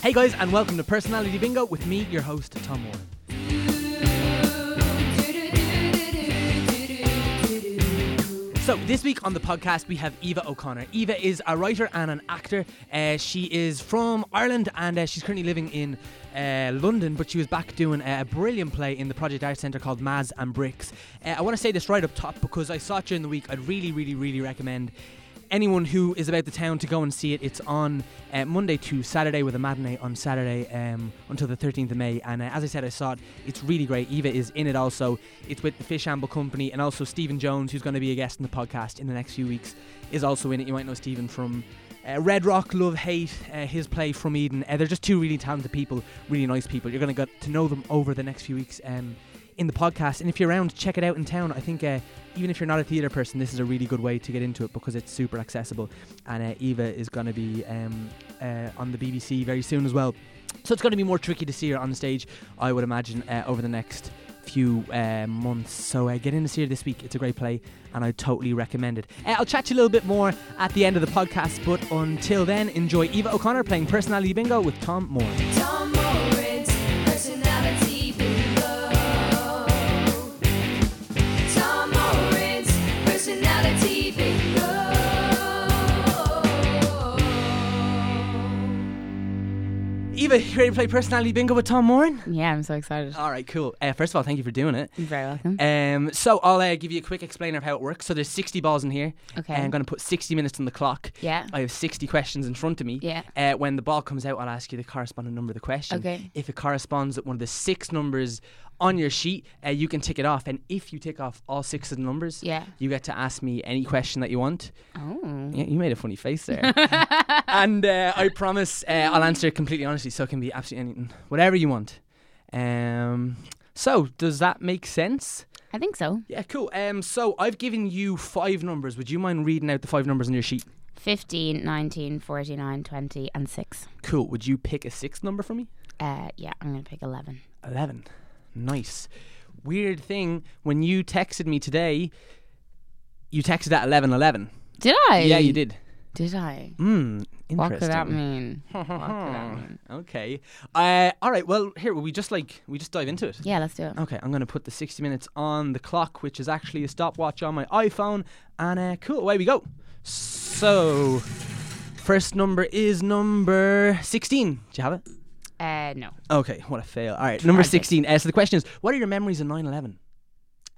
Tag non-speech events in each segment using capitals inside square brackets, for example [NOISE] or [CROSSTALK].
Hey guys, and welcome to Personality Bingo with me, your host, Tom Moore. So this week on the podcast we have Eva O'Connor. Eva is a writer and an actor. Uh, she is from Ireland and uh, she's currently living in uh, London, but she was back doing a brilliant play in the Project Art Centre called Maz and Bricks. Uh, I want to say this right up top because I saw it during the week. I'd really, really, really recommend anyone who is about the town to go and see it. It's on uh, Monday to Saturday with a matinee on Saturday um, until the 13th of May. And uh, as I said, I saw it. It's really great. Eva is in it also. It's with the Fishamble Company and also Stephen Jones, who's going to be a guest in the podcast in the next few weeks, is also in it. You might know Stephen from. Uh, Red Rock, Love, Hate, uh, his play from Eden. Uh, they're just two really talented people, really nice people. You're going to get to know them over the next few weeks um, in the podcast. And if you're around, check it out in town. I think uh, even if you're not a theatre person, this is a really good way to get into it because it's super accessible. And uh, Eva is going to be um, uh, on the BBC very soon as well. So it's going to be more tricky to see her on stage, I would imagine, uh, over the next few uh, months. So uh, get in to see her this week. It's a great play, and I totally recommend it. Uh, I'll chat to you a little bit more at the end of the podcast, but until then, enjoy Eva O'Connor playing Personality Bingo with Tom Moore. Tom Moritz, Eva, you ready to play Personality Bingo with Tom Moore? Yeah, I'm so excited. All right, cool. Uh, first of all, thank you for doing it. You're very welcome. Um, so I'll uh, give you a quick explainer of how it works. So there's 60 balls in here. Okay. And I'm going to put 60 minutes on the clock. yeah. I have 60 questions in front of me. Yeah. Uh, when the ball comes out, I'll ask you the corresponding number of the question. Okay. If it corresponds with one of the six numbers on your sheet, uh, you can tick it off. And if you tick off all six of the numbers, Yeah. you get to ask me any question that you want. Oh. Yeah, you made a funny face there. [LAUGHS] and uh, I promise uh, I'll answer it completely honestly, so it can be absolutely anything, whatever you want. Um, so, does that make sense? I think so. Yeah, cool. Um, so I've given you five numbers. Would you mind reading out the five numbers on your sheet? 15, 19, 49, 20, and 6. Cool. Would you pick a sixth number for me? Uh, yeah, I'm going to pick 11. 11. Nice. Weird thing, when you texted me today, you texted at 11 11. Did I? Yeah, you did. Did I? Hmm. Interesting. What could that mean? [LAUGHS] what could that mean? okay. Uh, all right. Well, here we just like we just dive into it. Yeah, let's do it. Okay, I'm going to put the 60 minutes on the clock, which is actually a stopwatch on my iPhone. And uh, cool, away we go. So, first number is number 16. Do you have it? Uh, no. Okay, what a fail. All right, number Tragic. 16. Uh, so the question is, what are your memories of 9 11?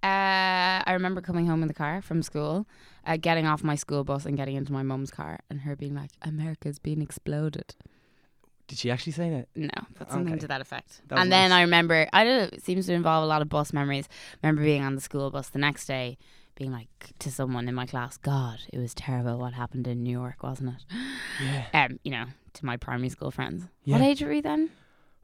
Uh, I remember coming home in the car from school, uh, getting off my school bus and getting into my mum's car, and her being like, "America's being exploded." Did she actually say that? No, but something Okay. to that effect. That and then. I remember, I don't know, it seems to involve a lot of bus memories. remember being on the school bus the next day, being like to someone in my class, God, it was terrible what happened in New York, wasn't it? Yeah. [LAUGHS] Um, you know, to my primary school friends. Yeah. What age were you then?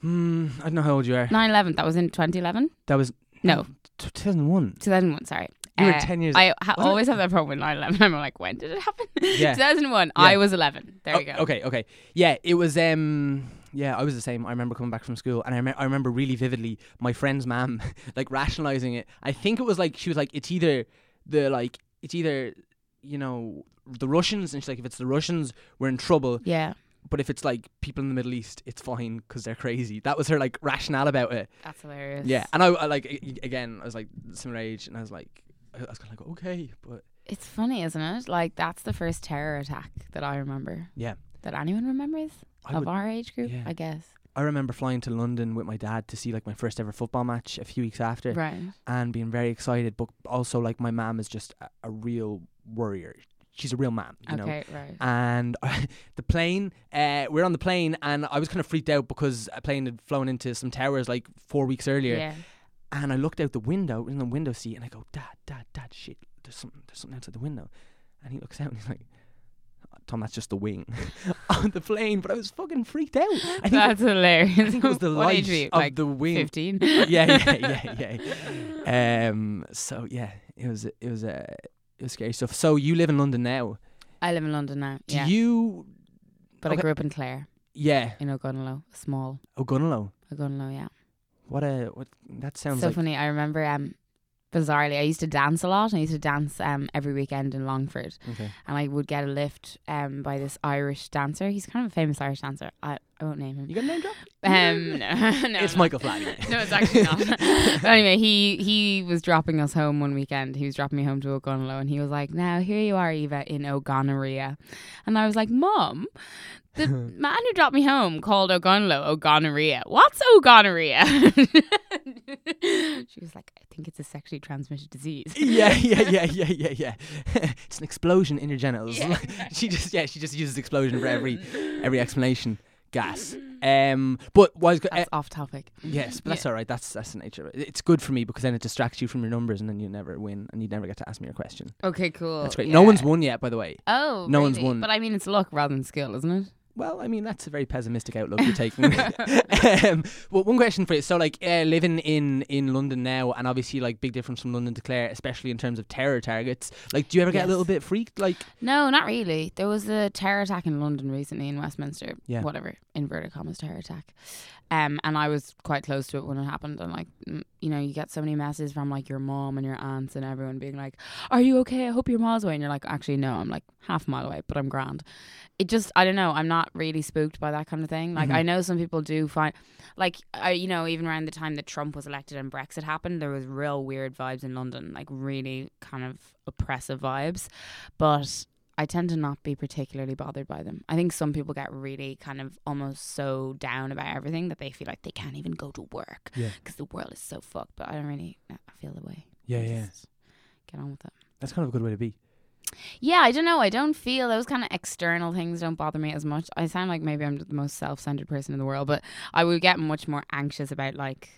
Hmm, I don't know how old you are. 9 11. That was in 2011? That was No, 2001. 2001, sorry. You were Uh, 10 years I ha- it? always have that problem with 9 11. [LAUGHS] I'm like, when did it happen? [LAUGHS] Yeah. 2001. Yeah. I was 11. There Oh, you go. Okay, okay. Yeah, it was um yeah, I was the same. I remember coming back from school and I, rem- I remember really vividly my friend's mom like rationalizing it. I think it was like she was like it's either the like it's either you know the Russians and she's like if it's the Russians we're in trouble, Yeah, but if it's like people in the Middle East it's fine cuz they're crazy. That was her like rationale about it. that's hilarious. Yeah. And I, I like a- again I was like similar age and I was like I was kind of like okay, but It's funny, isn't it? Like, that's the first terror attack that I remember. yeah. That anyone remembers I of would- our age group, yeah. I guess. I remember flying to London with my dad to see like my first ever football match a few weeks after. Right. and being very excited, but also like my mom is just a, a real warrior. She's a real man, you know. okay, right. And [LAUGHS] the plane, uh, we're on the plane, and I was kind of freaked out because a plane had flown into some towers like four weeks earlier. yeah. And I looked out the window in the window seat, and I go, "Dad, Dad, Dad, shit! There's something, there's something outside the window." And he looks out, and he's like, "Tom, that's just the wing [LAUGHS] on the plane." But I was fucking freaked out. I think, That's hilarious. I think it was the [LAUGHS] what light of Like the wing. 15? [LAUGHS] yeah, yeah, yeah, yeah. Um. So yeah, it was it was uh, it was scary stuff. So you live in London now. I live in London now. Do yeah. you? but okay. I grew up in Clare, Yeah, in Ogonnelloe, small Ogonnelloe. Ogonnelloe, yeah. What a what? That sounds so like funny. I remember um, bizarrely, I used to dance a lot. I used to dance um, every weekend in Longford, Okay. and I would get a lift um, by this Irish dancer. He's kind of a famous Irish dancer. I, I won't name him. You got a name drop? [LAUGHS] Um, no, [LAUGHS] no, it's no. Michael Flatley. [LAUGHS] No, it's actually not. but anyway, he he was dropping us home one weekend. He was dropping me home to Ogonnelloe, and he was like, "Now here you are, Eva, in O'Gonorrhea," and I was like, "Mom." The man who dropped me home called Ogonnelloe O'Gonorrhea. What's O'Gonorrhea? she was like, I think it's a sexually transmitted disease. yeah, yeah, yeah, yeah, yeah, yeah. it's an explosion in your genitals. Yeah, she just, yeah, she just uses explosion for every every explanation. Gas. Um, but was uh, That's off topic. yes, but that's all right. That's that's the nature. of it. It's good for me because then it distracts you from your numbers, and then you never win, and you never get to ask me your question. Okay, cool. That's great. Yeah. No one's won yet, by the way. Oh, no one's won. But I mean, it's luck rather than skill, isn't it? Well, I mean that's a very pessimistic outlook you're taking. [LAUGHS] um, well, one question for you. So, like, uh, living in in London now, and obviously, like, big difference from London to Clare, especially in terms of terror targets. Like, do you ever get a little bit freaked? Like, No, not really. There was a terror attack in London recently in Westminster. Yeah. Whatever, inverted commas terror attack. Um, and I was quite close to it when it happened. And like, you know, you get so many messages from like your mom and your aunts and everyone being like, "Are you okay? I hope you're miles away." And you're like, "Actually, no. I'm like half a mile away, but I'm grand." It just, I don't know. I'm not really spooked by that kind of thing. Like, Mhm. I know some people do find, like, I, you know, even around the time that Trump was elected and Brexit happened, there was real weird vibes in London, like really kind of oppressive vibes. But I tend to not be particularly bothered by them. I think some people get really kind of almost so down about everything that they feel like they can't even go to work Yeah. because the world is so fucked. But I don't really I feel the way. yeah, I yeah, Get on with it. that's kind of a good way to be. Yeah, I don't know. I don't feel those kind of external things don't bother me as much. I sound like maybe I'm the most self-centered person in the world, but I would get much more anxious about like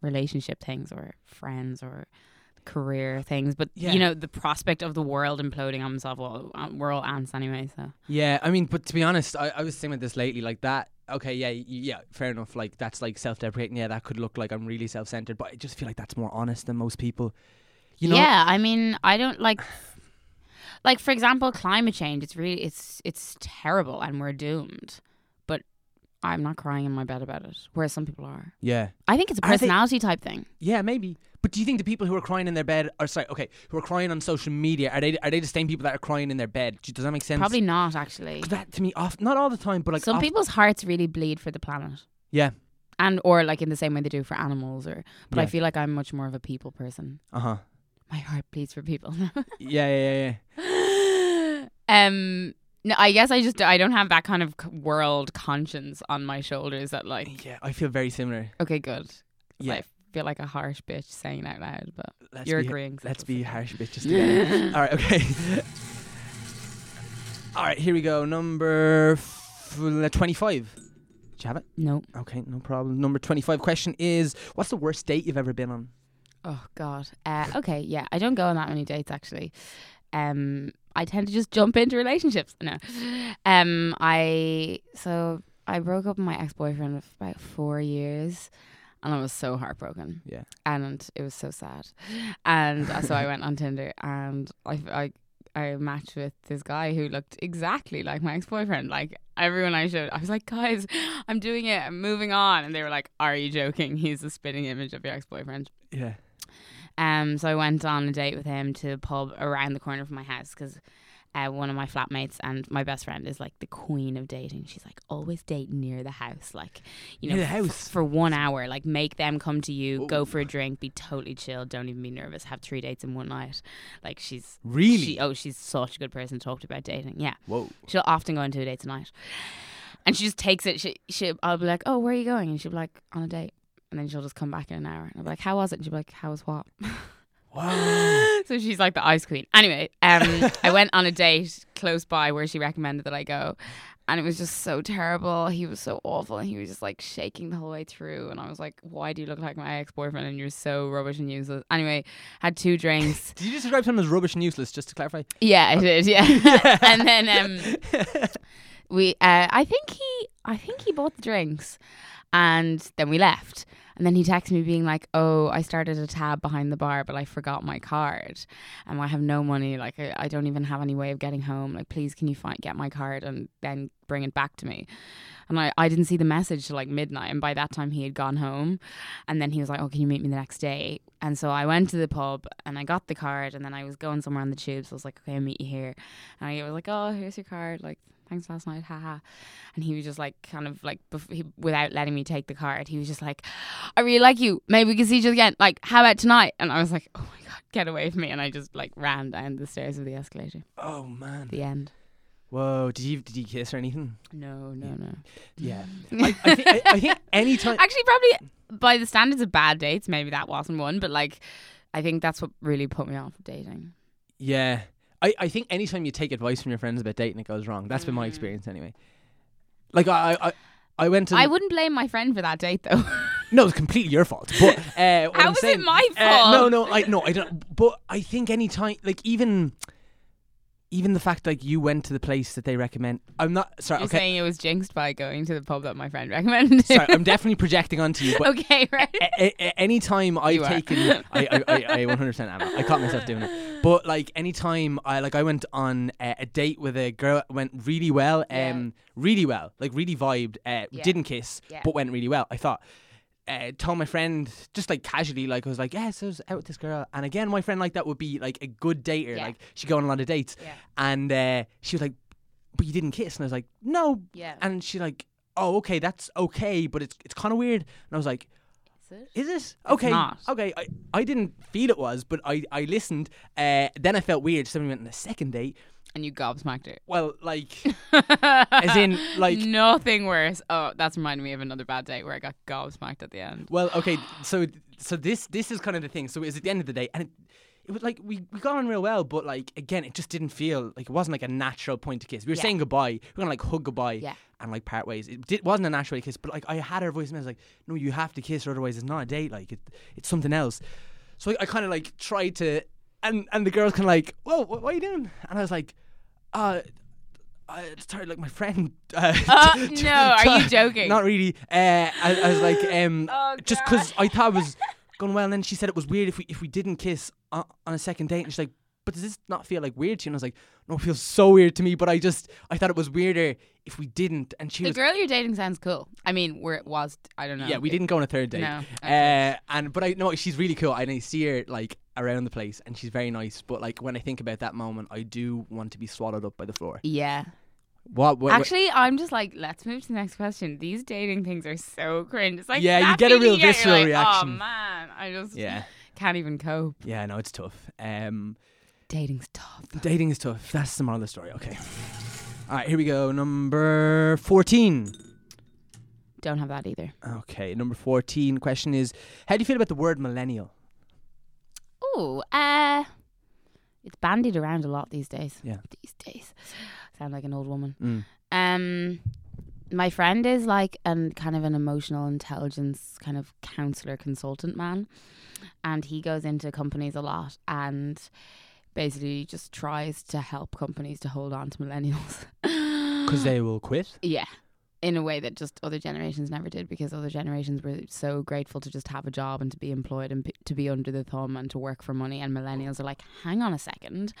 relationship things or friends or career things. But Yeah. you know, the prospect of the world imploding on itself. Well, uh, we're all ants anyway, so Yeah, I mean, but to be honest, I, I was thinking about this lately. Like that. Okay, yeah, yeah, fair enough. Like that's like self-deprecating. Yeah, that could look like I'm really self-centered, but I just feel like that's more honest than most people. You know? yeah. I mean, I don't like. Like for example, climate change. It's really it's it's terrible, and we're doomed. But I'm not crying in my bed about it, whereas some people are. Yeah. I think it's a personality type thing. Yeah, maybe. But do you think the people who are crying in their bed are sorry, okay, who are crying on social media are they are they the same people that are crying in their bed? Does that make sense? Probably not actually. that to me off not all the time, but like Some oft- people's hearts really bleed for the planet. Yeah. And or like in the same way they do for animals or but I feel like I'm much more of a people person. Uh huh. My heart bleeds for people. [LAUGHS] Yeah, yeah, yeah, yeah. [LAUGHS] um no, I guess I just I don't have that kind of world conscience on my shoulders that like Yeah, I feel very similar. okay good. Yeah. I feel like a harsh bitch saying it out loud, but Let's you're agreeing. so Let's be harsh bitches together. all right, okay. [LAUGHS] all right, here we go. Number f- 25. Do you have it? No. Okay, no problem. Number 25 question is What's the worst date you've ever been on? Oh God. Uh, okay, yeah, I don't go on that many dates actually. Um, I tend to just jump into relationships. No, um, I so I broke up with my ex boyfriend of about four years, and I was so heartbroken, Yeah. and it was so sad, and uh, so I went on [LAUGHS] Tinder and I I. I matched with this guy who looked exactly like my ex boyfriend. Like everyone I showed, I was like, guys, I'm doing it. I'm moving on. And they were like, Are you joking? [LAUGHS] He's a spitting image of your ex boyfriend. Yeah. Um, so I went on a date with him to a pub around the corner from my house because uh, one of my flatmates and my best friend is like the queen of dating. She's like always date near the house, like you know, Near the f- house? for one hour. Like make them come to you, Ooh. go for a drink, be totally chill, don't even be nervous, have three dates in one night. Like she's Really? she, oh, she's such a good person to talk to about dating. Yeah, Whoa. she'll often go on two dates a night, and she just takes it. She, she, I'll be like, oh, where are you going? And she'll be like, on a date. And then she'll just come back in an hour. And I'll be like, how was it? And she'll be like, how was what? [LAUGHS] Wow. [LAUGHS] so she's like the ice queen. Anyway, um, I went on a date close by where she recommended that I go, and it was just so terrible. He was so awful, and he was just like shaking the whole way through. And I was like, "Why do you look like my ex boyfriend? And you're so rubbish and useless." Anyway, had two drinks. [LAUGHS] Did you just describe him as rubbish and useless, just to clarify? yeah, I did. Yeah, [LAUGHS] and then um, we. Uh, I think he. I think he bought the drinks, and then we left. And then he texted me being like, "Oh, I started a tab behind the bar, but I forgot my card, and I have no money. Like, I, I don't even have any way of getting home. Like, please, can you find get my card and then bring it back to me?" And I, I didn't see the message till like midnight. And by that time, he had gone home. And then he was like, Oh, can you meet me the next day? And so I went to the pub and I got the card. And then I was going somewhere on the tube. So I was like, Okay, I'll meet you here. And I was like, Oh, here's your card. Like, thanks last night. Haha. And he was just like, kind of like, bef- he, without letting me take the card, he was just like, I really like you. Maybe we can see each other again. Like, how about tonight? And I was like, Oh my God, get away from me. And I just like ran down the stairs of the escalator. Oh man. The end. Whoa. Did you did you kiss or anything? No, no, no. Yeah. [LAUGHS] I, I think I, I think anytime. Actually, probably by the standards of bad dates, maybe that wasn't one. But like, I think that's what really put me off dating. Yeah. I, I think anytime you take advice from your friends about dating, it goes wrong. That's been my Mm. experience anyway. Like I I, I went to I wouldn't blame my friend for that date though. [LAUGHS] no, it's completely your fault. But uh, How I'm was it saying, my uh, fault? no, no, I no, I don't. But I think anytime, like even even the fact like you went to the place that they recommend. I'm not sorry. You're okay, saying it was jinxed by going to the pub that my friend recommended. sorry. I'm [LAUGHS] definitely projecting onto you. But okay, right. a- a- a- anytime I've taken, I, I, I, I 100% am. I caught myself doing it. [LAUGHS] But like anytime I like, I went on a, a date with a girl, went really well, Yeah. um, really well, like really vibed. Uh, Yeah. didn't kiss, Yeah. but went really well. I thought. Uh, told my friend just like casually, like I was like, yes, I was out with this girl, and again, my friend like that would be like a good dater, Yeah. like she'd go on a lot of dates, Yeah. and uh, she was like, but you didn't kiss, and I was like, no, Yeah. and she like, oh, okay, that's okay, but it's it's kind of weird, and I was like, Is it? is it? Okay. not. Okay. I, I didn't feel it was, but I, I listened. Uh, then I felt weird. Somebody went on a second date. And you gobsmacked her. Well, like, [LAUGHS] as in, like, nothing worse. Oh, that's reminding me of another bad date where I got gobsmacked at the end. well, okay. So, so this this is kind of the thing. So it was at the end of the day, and it, it was like we, we got on real well, but like again, it just didn't feel like it wasn't like a natural point to kiss. We were Yeah. saying goodbye. We were gonna like hug goodbye. Yeah. And like part ways, it did, wasn't a natural kiss, but like I had her voice, and I was like, "No, you have to kiss, or otherwise it's not a date. Like it, it's something else." So I, I kind of like tried to, and and the girl's kind of like, "Whoa, what, what are you doing?" And I was like, "Uh, I started like my friend." [LAUGHS] Uh, Uh, [LAUGHS] no, are you [LAUGHS] joking? Not really. Uh, I, I was like, um, Oh, just because I thought it was going well, and then she said it was weird if we if we didn't kiss on, on a second date, and she's like, "But does this not feel like weird to you?" And I was like, "No, it feels so weird to me." But I just I thought it was weirder if we didn't, and she The was. girl you're dating sounds cool. I mean, where it was, I don't know. yeah, we It- didn't go on a third date. No, Uh, and but I know she's really cool. and I see her like around the place, and she's very nice. But like when I think about that moment, I do want to be swallowed up by the floor. Yeah. What? what, what Actually, I'm just like, let's move to the next question. These dating things are so cringe. It's like Yeah, you get a real you get, you're visceral like, reaction. Oh man, I just yeah, can't even cope. yeah. No, it's tough. Um, Dating's tough. dating is tough. That's the moral of the story. Okay. All right, here we go. Number fourteen. Don't have that either. Okay, number 14 question is How do you feel about the word millennial? Oh, uh, it's bandied around a lot these days. Yeah. These days, sound like an old woman. Mm. Um, my friend is like an kind of an emotional intelligence kind of counselor consultant man, and he goes into companies a lot and basically just tries to help companies to hold on to millennials. [LAUGHS] Because they will quit. Yeah. In a way that just other generations never did, because other generations were so grateful to just have a job and to be employed and p- to be under the thumb and to work for money. And millennials are like, hang on a second,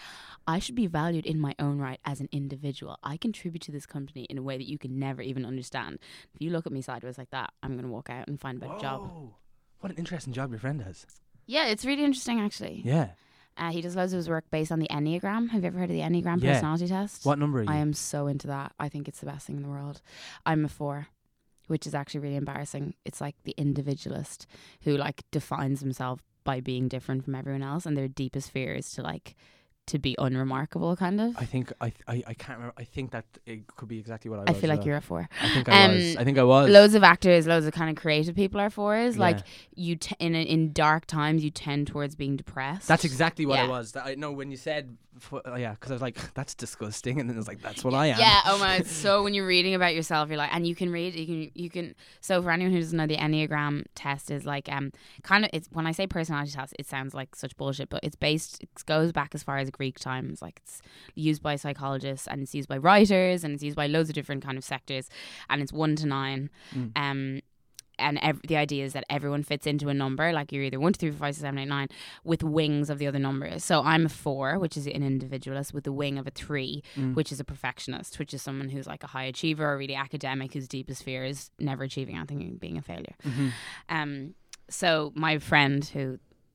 I should be valued in my own right as an individual. I contribute to this company in a way that you can never even understand. If you look at me sideways like that, I'm going to walk out and find a better job. What an interesting job your friend has. Yeah, it's really interesting actually. Yeah. Uh, he does loads of his work based on the Enneagram. Have you ever heard of the Enneagram Yeah. personality test? What number are you? I am so into that. I think it's the best thing in the world. I'm a four, which is actually really embarrassing. It's like the individualist who like defines himself by being different from everyone else, and their deepest fear is to like to be unremarkable, kind of. I think I, I I can't remember. I think that it could be exactly what I I was. feel like as you're a four. I think I um, was. I think I was. Loads of actors, loads of kind of creative people are fours. Yeah. Like you, t- in in dark times, you tend towards being depressed. That's exactly what I was. That I know when you said, fo- oh, yeah, because I was like, that's disgusting, and then it was like, that's what I am. Yeah. Oh my. [LAUGHS] So when you're reading about yourself, you're like, and you can read. You can. You can. So for anyone who doesn't know, the Enneagram test is like um kind of. It's when I say personality test, it sounds like such bullshit, but it's based. It goes back as far as Greek times. Like it's used by psychologists and it's used by writers and it's used by loads of different kind of sectors, and it's one to nine. Mm. Um. and ev- the idea is that everyone fits into a number. Like you're either one, two, three, four, five, six, seven, eight, nine, with wings of the other numbers. So I'm a four, which is an individualist, with the wing of a three, Mm. which is a perfectionist, which is someone who's like a high achiever or really academic, whose deepest fear is never achieving anything being a failure. Mhm. Um, so my friend who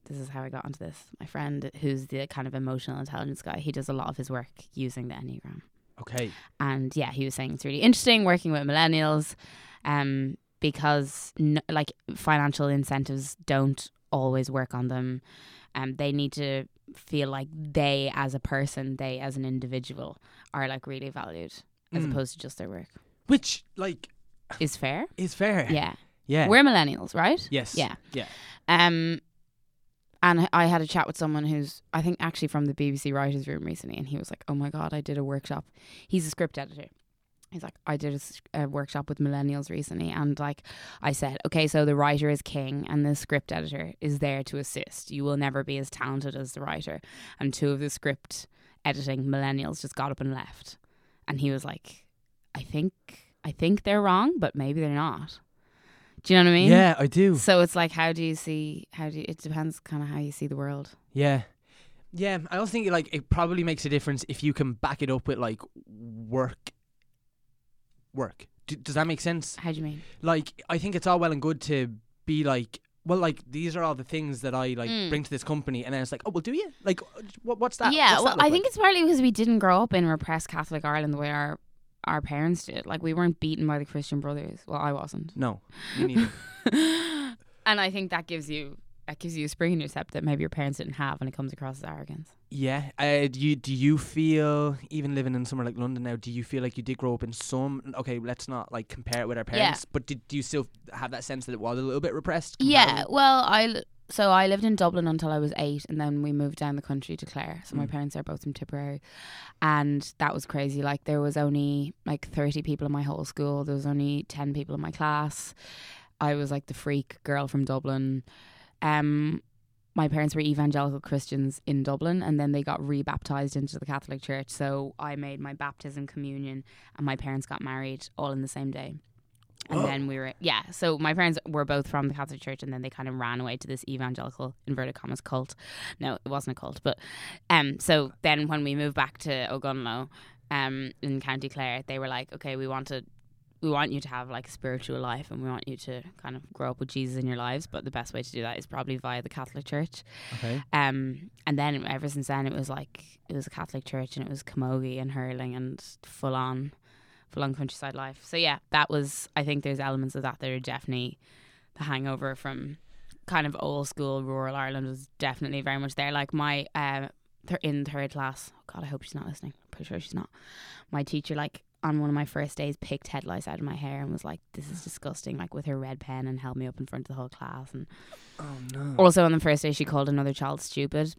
this is how I got onto this. My friend who's the kind of emotional intelligence guy, he does a lot of his work using the Enneagram. Okay. And yeah, he was saying it's really interesting working with millennials um, because n- like financial incentives don't always work on them. Um, they need to feel like they as a person, they as an individual are like really valued as Mm. opposed to just their work. Which like Is fair? is fair. Yeah. Yeah. We're millennials, right? yes. Yeah. Yeah. Um, and I had a chat with someone who's, I think, actually from the BBC Writers' Room recently, and he was like, "Oh my god, I did a workshop." He's a script editor. He's like, "I did a workshop with millennials recently, and like, I said, okay, so the writer is king, and the script editor is there to assist. You will never be as talented as the writer." And two of the script editing millennials just got up and left, and he was like, "I think, I think they're wrong, but maybe they're not." Do you know what I mean? Yeah, I do. So it's like, how do you see? How do you, it depends kind of how you see the world. Yeah. Yeah, I also think like it probably makes a difference if you can back it up with like work. Work. D- does that make sense? How do you mean? Like, I think it's all well and good to be like, well, like these are all the things that I like Mm. bring to this company, and then it's like, oh, well, do you? Like, what, what's that? yeah, what's well, that I think it's partly because we didn't grow up in repressed Catholic Ireland the way our our parents did. Like we weren't beaten by the Christian Brothers. Well, I wasn't. no, me neither. [LAUGHS] [LAUGHS] and I think that gives you that gives you a spring in your step that maybe your parents didn't have, and it comes across as arrogance. yeah. Uh, do you do you feel even living in somewhere like London now? Do you feel like you did grow up in some? Okay, let's not like compare it with our parents, Yeah. parents, but did do you still have that sense that it was a little bit repressed? Yeah, well, I l- so I lived in Dublin until I was eight, and then we moved down the country to Clare. So my Mm. parents are both from Tipperary, and that was crazy. Like there was only like thirty people in my whole school. There was only ten people in my class. I was like the freak girl from Dublin. Um, my parents were evangelical Christians in Dublin, and then they got rebaptized into the Catholic Church. So I made my baptism, communion, and my parents got married all in the same day. And Whoa. then we were, yeah. So my parents were both from the Catholic Church, and then they kind of ran away to this evangelical inverted commas cult. No, it wasn't a cult, but um. So then when we moved back to Ogonnelloe, um, in County Clare, they were like, okay, we want to. We want you to have like a spiritual life and we want you to kind of grow up with Jesus in your lives, but the best way to do that is probably via the Catholic Church. Okay. Um, and then ever since then, it was like it was a Catholic church and it was camogie and hurling and full on, on countryside life. So yeah, that was. I think there's elements of that that are definitely the hangover from kind of old school rural Ireland was definitely very much there. Like my uh, th- in third class. Oh God, I hope she's not listening. I'm pretty sure she's not. My teacher like. On one of my first days, picked headlights out of my hair and was like, "This is disgusting!" Like with her red pen and held me up in front of the whole class. And Oh no. also on the first day, she called another child stupid.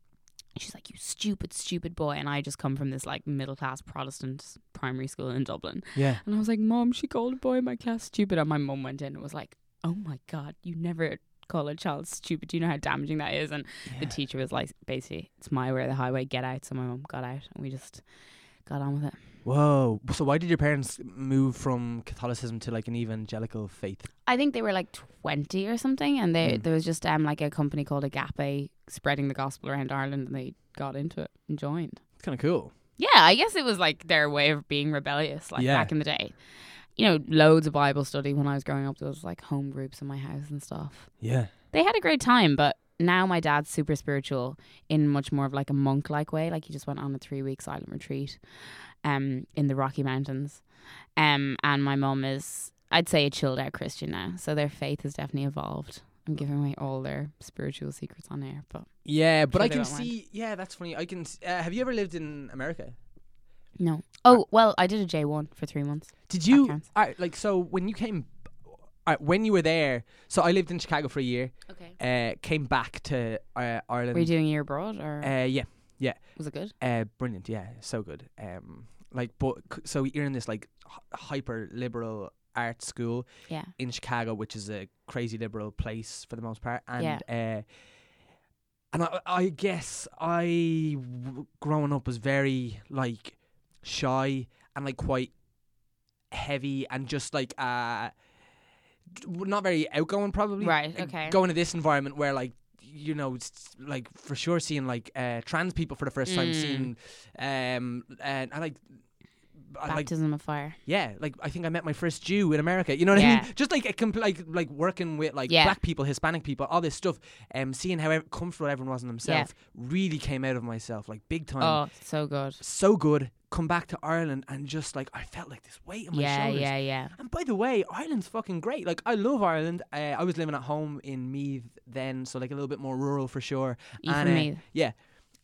She's like, "You stupid, stupid boy!" And I just come from this like middle class Protestant primary school in Dublin, yeah. and I was like, "Mom, she called a boy in my class stupid." And my mom went in and was like, "Oh my god, you never call a child stupid. Do you know how damaging that is?" And the teacher was like, "Basically, it's my way or the highway. Get out." So my mum got out, and we just got on with it. Whoa. So why did your parents move from Catholicism to like an evangelical faith? I think they were like twenty or something, and they Mm. there was just um like a company called Agape spreading the gospel around Ireland, and they got into it and joined. It's kind of cool. Yeah, I guess it was like their way of being rebellious, like Yeah. back in the day. You know, loads of Bible study when I was growing up. There was like home groups in my house and stuff. Yeah. They had a great time, but now my dad's super spiritual in much more of like a monk like way. Like he just went on a three week silent retreat um in the Rocky Mountains. Um and my mum is I'd say a chilled out Christian now. So their faith has definitely evolved. I'm giving away all their spiritual secrets on air, but Yeah, but Sure I can don't mind. see. Yeah, that's funny. I can. s- Uh, have you ever lived in America? no. Oh, well, I did a J one for three months. Did you? counts. Uh, like so when you came, uh, when you were there. So I lived in Chicago for a year. Okay. Uh, came back to uh, Ireland. Were you doing a year abroad or uh, yeah. Was it good? Uh, brilliant. Yeah, so good. Um, like, but so you're in this like hyper liberal art school Yeah. in Chicago, which is a crazy liberal place for the most part, and Yeah. uh, and I, I guess I w- growing up was very like shy and like quite heavy and just like uh not very outgoing, probably. Right, okay. Going to this environment where like you know, like for sure seeing like uh, trans people for the first time, Mm. seeing um and I like. I like Baptism of fire. yeah, like I think I met my first Jew in America. You know what I mean? Just like a compl- like like working with like Yeah. black people, Hispanic people, all this stuff. Um, seeing how comfortable everyone was in themselves really came out of myself like big time. Oh, so good. So good. Come back to Ireland and just like I felt like this weight on my Yeah, shoulders. yeah, yeah. yeah. And by the way, Ireland's fucking great. Like I love Ireland. Uh, I was living at home in Meath then, so like a little bit more rural for sure. From uh, Meath? Yeah,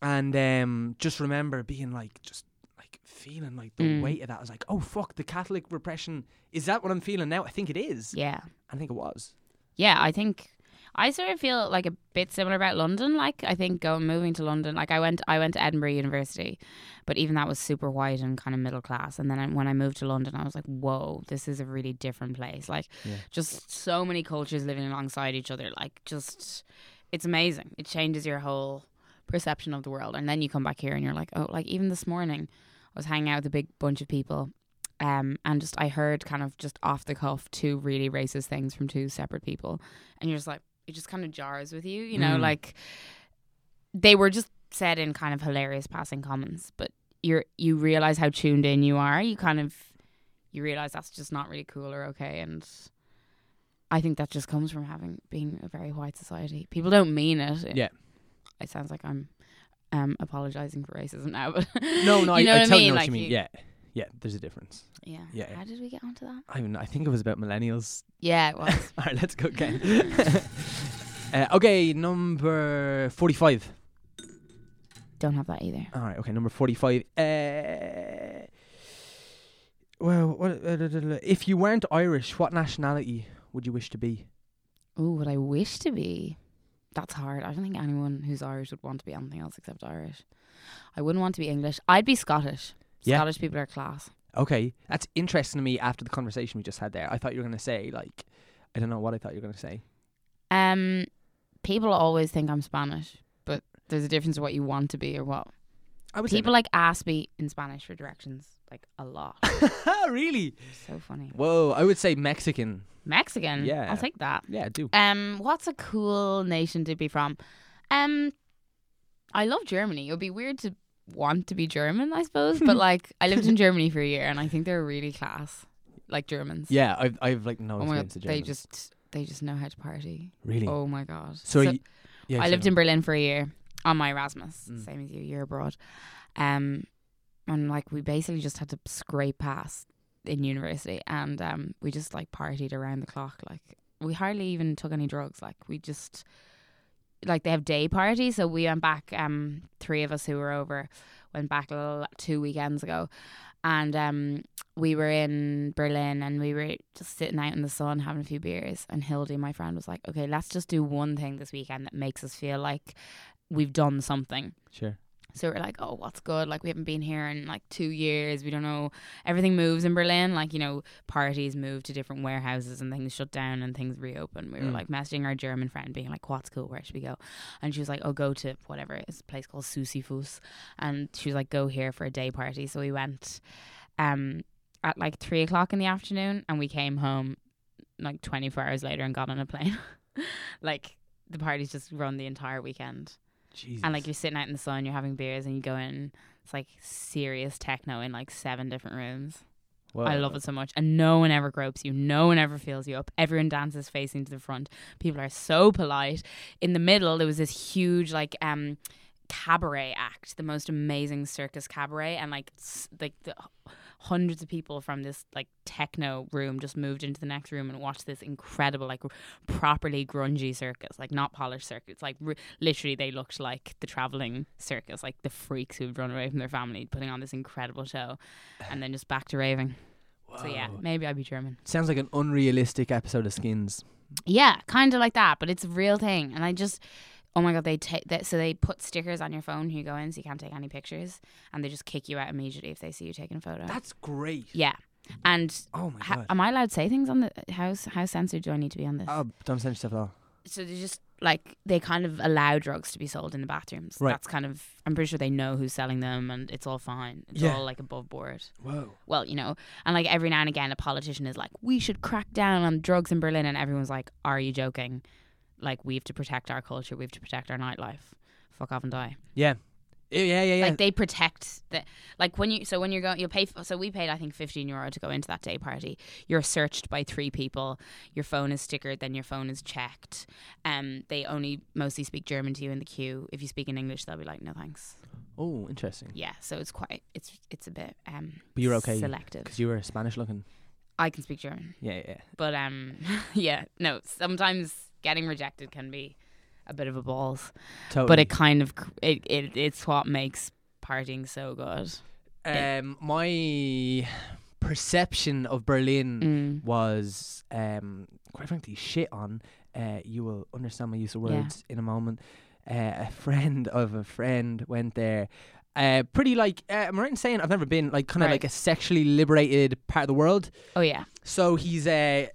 and um, just remember being like just like feeling like the Mm. weight of that. I was like, oh fuck, the Catholic repression. Is that what I'm feeling now? I think it is. Yeah. I think it was. Yeah, I think I sort of feel like a bit similar about London. Like I think going moving to London, like I went I went to Edinburgh University, but even that was super white and kind of middle class. And then I, when I moved to London, I was like, whoa, this is a really different place. Like Yeah. just so many cultures living alongside each other. Like just it's amazing. It changes your whole perception of the world. And then you come back here and you're like, oh, like even this morning, I was hanging out with a big bunch of people. Um, and just I heard kind of just off the cuff two really racist things from two separate people, and you're just like it just kind of jars with you, you know, Mm. like they were just said in kind of hilarious passing comments, but you're you realize how tuned in you are. You kind of you realize that's just not really cool or okay, and I think that just comes from having being a very white society. People don't mean it. It- Yeah. it sounds like I'm um apologizing for racism now, but [LAUGHS] No, no, [LAUGHS] you know I, I I mean. know what like you mean. yeah, yeah. There's a difference. yeah, Yeah. How did we get onto that? I mean, I think it was about millennials. Yeah, it was. [LAUGHS] All right, let's go again. Uh, okay, number forty-five. don't have that either. All right, okay, number 45. Uh, well, what, uh, if you weren't Irish, what nationality would you wish to be? Oh, what I wish to be. That's hard. I don't think anyone who's Irish would want to be anything else except Irish. I wouldn't want to be English. I'd be Scottish. Yeah. Scottish people are class. Okay, that's interesting to me after the conversation we just had there. I thought you were going to say, like, I don't know what I thought you were going to say. Um, people always think I'm Spanish, but there's a difference in what you want to be or what. I would say People like ask me in Spanish for directions like a lot. [LAUGHS] really? so funny. Whoa, I would say Mexican. Mexican. Yeah. I'll take that. Yeah, do. Um, what's a cool nation to be from? Um, I love Germany. It would be weird to want to be German, I suppose, but [LAUGHS] like I lived in Germany for a year, and I think they're really class, like Germans. Yeah, I've, I've like no Oh my god, experience of they just they just know how to party. Really? Oh my god. so, y- yeah, I so- lived in Berlin for a year on my Erasmus, Mm. same as you, year abroad. Um, and like we basically just had to scrape past in university, and um, we just like partied around the clock. Like we hardly even took any drugs. Like we just like they have day parties, so we went back. Um, three of us who were over went back little, two weekends ago, and um, we were in Berlin and we were just sitting out in the sun having a few beers. And Hildy, my friend, was like, "Okay, let's just do one thing this weekend that makes us feel like we've done something." Sure. So we're like, "Oh, what's good? Like we haven't been here in like two years. We don't know. Everything moves in Berlin. Like you know, parties move to different warehouses and things shut down and things reopen." We were Mm. like messaging our German friend, being like, "What's cool? Where should we go?" And she was like, "Oh, go to whatever. It's a place called Sisyphos." And she was like, "Go here for a day party." So we went. Um, at like three o'clock in the afternoon, and we came home like 24 hours later and got on a plane. [LAUGHS] like the parties just run the entire weekend, Jesus. and like you're sitting out in the sun, you're having beers, and you go in. It's like serious techno in like seven different rooms. I love it so much, and no one ever gropes you. No one ever feels you up. Everyone dances facing to the front. People are so polite. In the middle, there was this huge like um cabaret act, the most amazing circus cabaret, and like like the hundreds of people from this like techno room just moved into the next room and watched this incredible like properly grungy circus like not polished circus like r- literally they looked like the traveling circus like the freaks who've run away from their family putting on this incredible show and then just back to raving. So yeah maybe i'd be german. Sounds like an unrealistic episode of Skins. yeah kind of like that but it's a real thing and i just oh my god they take that so they put stickers on your phone you go in so you can't take any pictures and they just kick you out immediately if they see you taking a photo That's great. yeah and Oh my ha- god. am i allowed to say things on the how how censored do i need to be on this Oh, don't send yourself at all. so they just like they kind of allow drugs to be sold in the bathrooms. Right. That's kind of I'm pretty sure they know who's selling them and it's all fine. It's Yeah. all like above board. Whoa. Well, you know, and like every now and again a politician is like, We should crack down on drugs in Berlin and everyone's like, Are you joking? Like we have to protect our culture, we have to protect our nightlife. Fuck off and die. Yeah. Yeah, yeah, yeah. Like they protect the like when you so when you're going you'll pay so we paid I think 15 euro to go into that day party. You're searched by three people. Your phone is stickered, then your phone is checked. Um they only mostly speak German to you in the queue. If you speak in English, they'll be like no thanks. oh, interesting. Yeah, so it's quite it's it's a bit um But you're okay selective. because you were Spanish looking. I can speak German. Yeah, yeah. But um [LAUGHS] yeah, no, sometimes getting rejected can be a bit of a balls. Totally. But it kind of it, it it's what makes partying so good. um, my perception of Berlin Mm. was, um, quite frankly, shit on. Uh, you will understand my use of Yeah. words in a moment. Uh, a friend of a friend went there. Uh, pretty like, uh, am I right in saying I've never been like kind of Right. like a sexually liberated part of the world? Oh yeah. So he's uh,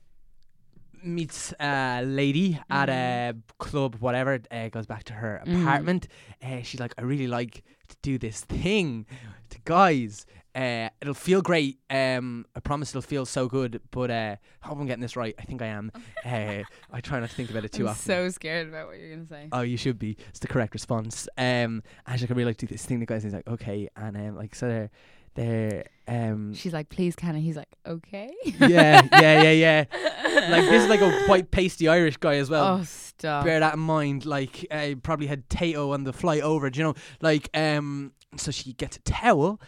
meets a lady at a Mm. club, whatever. Uh, goes back to her Mhm. apartment. Uh, she's like, I really like to do this thing to guys. Uh, it'll feel great. Um, I promise it'll feel so good. But uh, I hope I'm getting this right. I think I am. [LAUGHS] Uh, I try not to think about it too I'm often. so scared about what you're gonna say. Oh, you should be. It's the correct response. Um, and she's like, I really like to do this thing. The guys, and he's like, okay, and um, like so they're, they're um, She's like, please, can I? He's like, okay. yeah, yeah, yeah, yeah. [LAUGHS] like this is like a white pasty Irish guy as well. oh, stop. Bear that in mind. Like I probably had Tayto on the flight over. Do you know? Like um. So she gets a towel,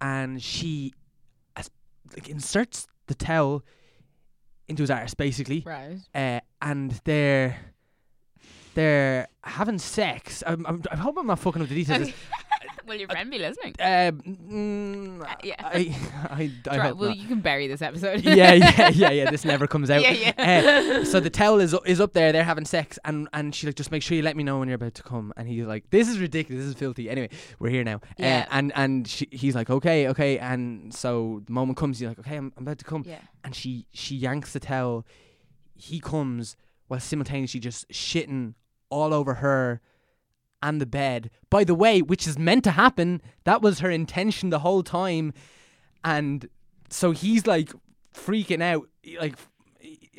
and she, as, like inserts the towel into his arse basically. Right. Uh, and they're they're having sex. I'm, I'm, I hope I'm not fucking up the details. [LAUGHS] Will your friend be listening? Um, mm, yeah. I, [LAUGHS] I, I well, not. you can bury this episode. [LAUGHS] yeah, yeah, [LAUGHS] yeah, yeah. This never comes out. yeah, yeah. Uh, so the towel is is up there. They're having sex, and and she like just make sure you let me know when you're about to come. And he's like, "This is ridiculous. This is filthy." Anyway, we're here now. Yeah. Uh, and and she, he's like, "Okay, okay." And so the moment comes, he's like, "Okay, I'm, I'm about to come." yeah. And she she yanks the towel. He comes while simultaneously just shitting all over her and the bed. By the way, which is meant to happen. That was her intention the whole time. And so he's like freaking out, like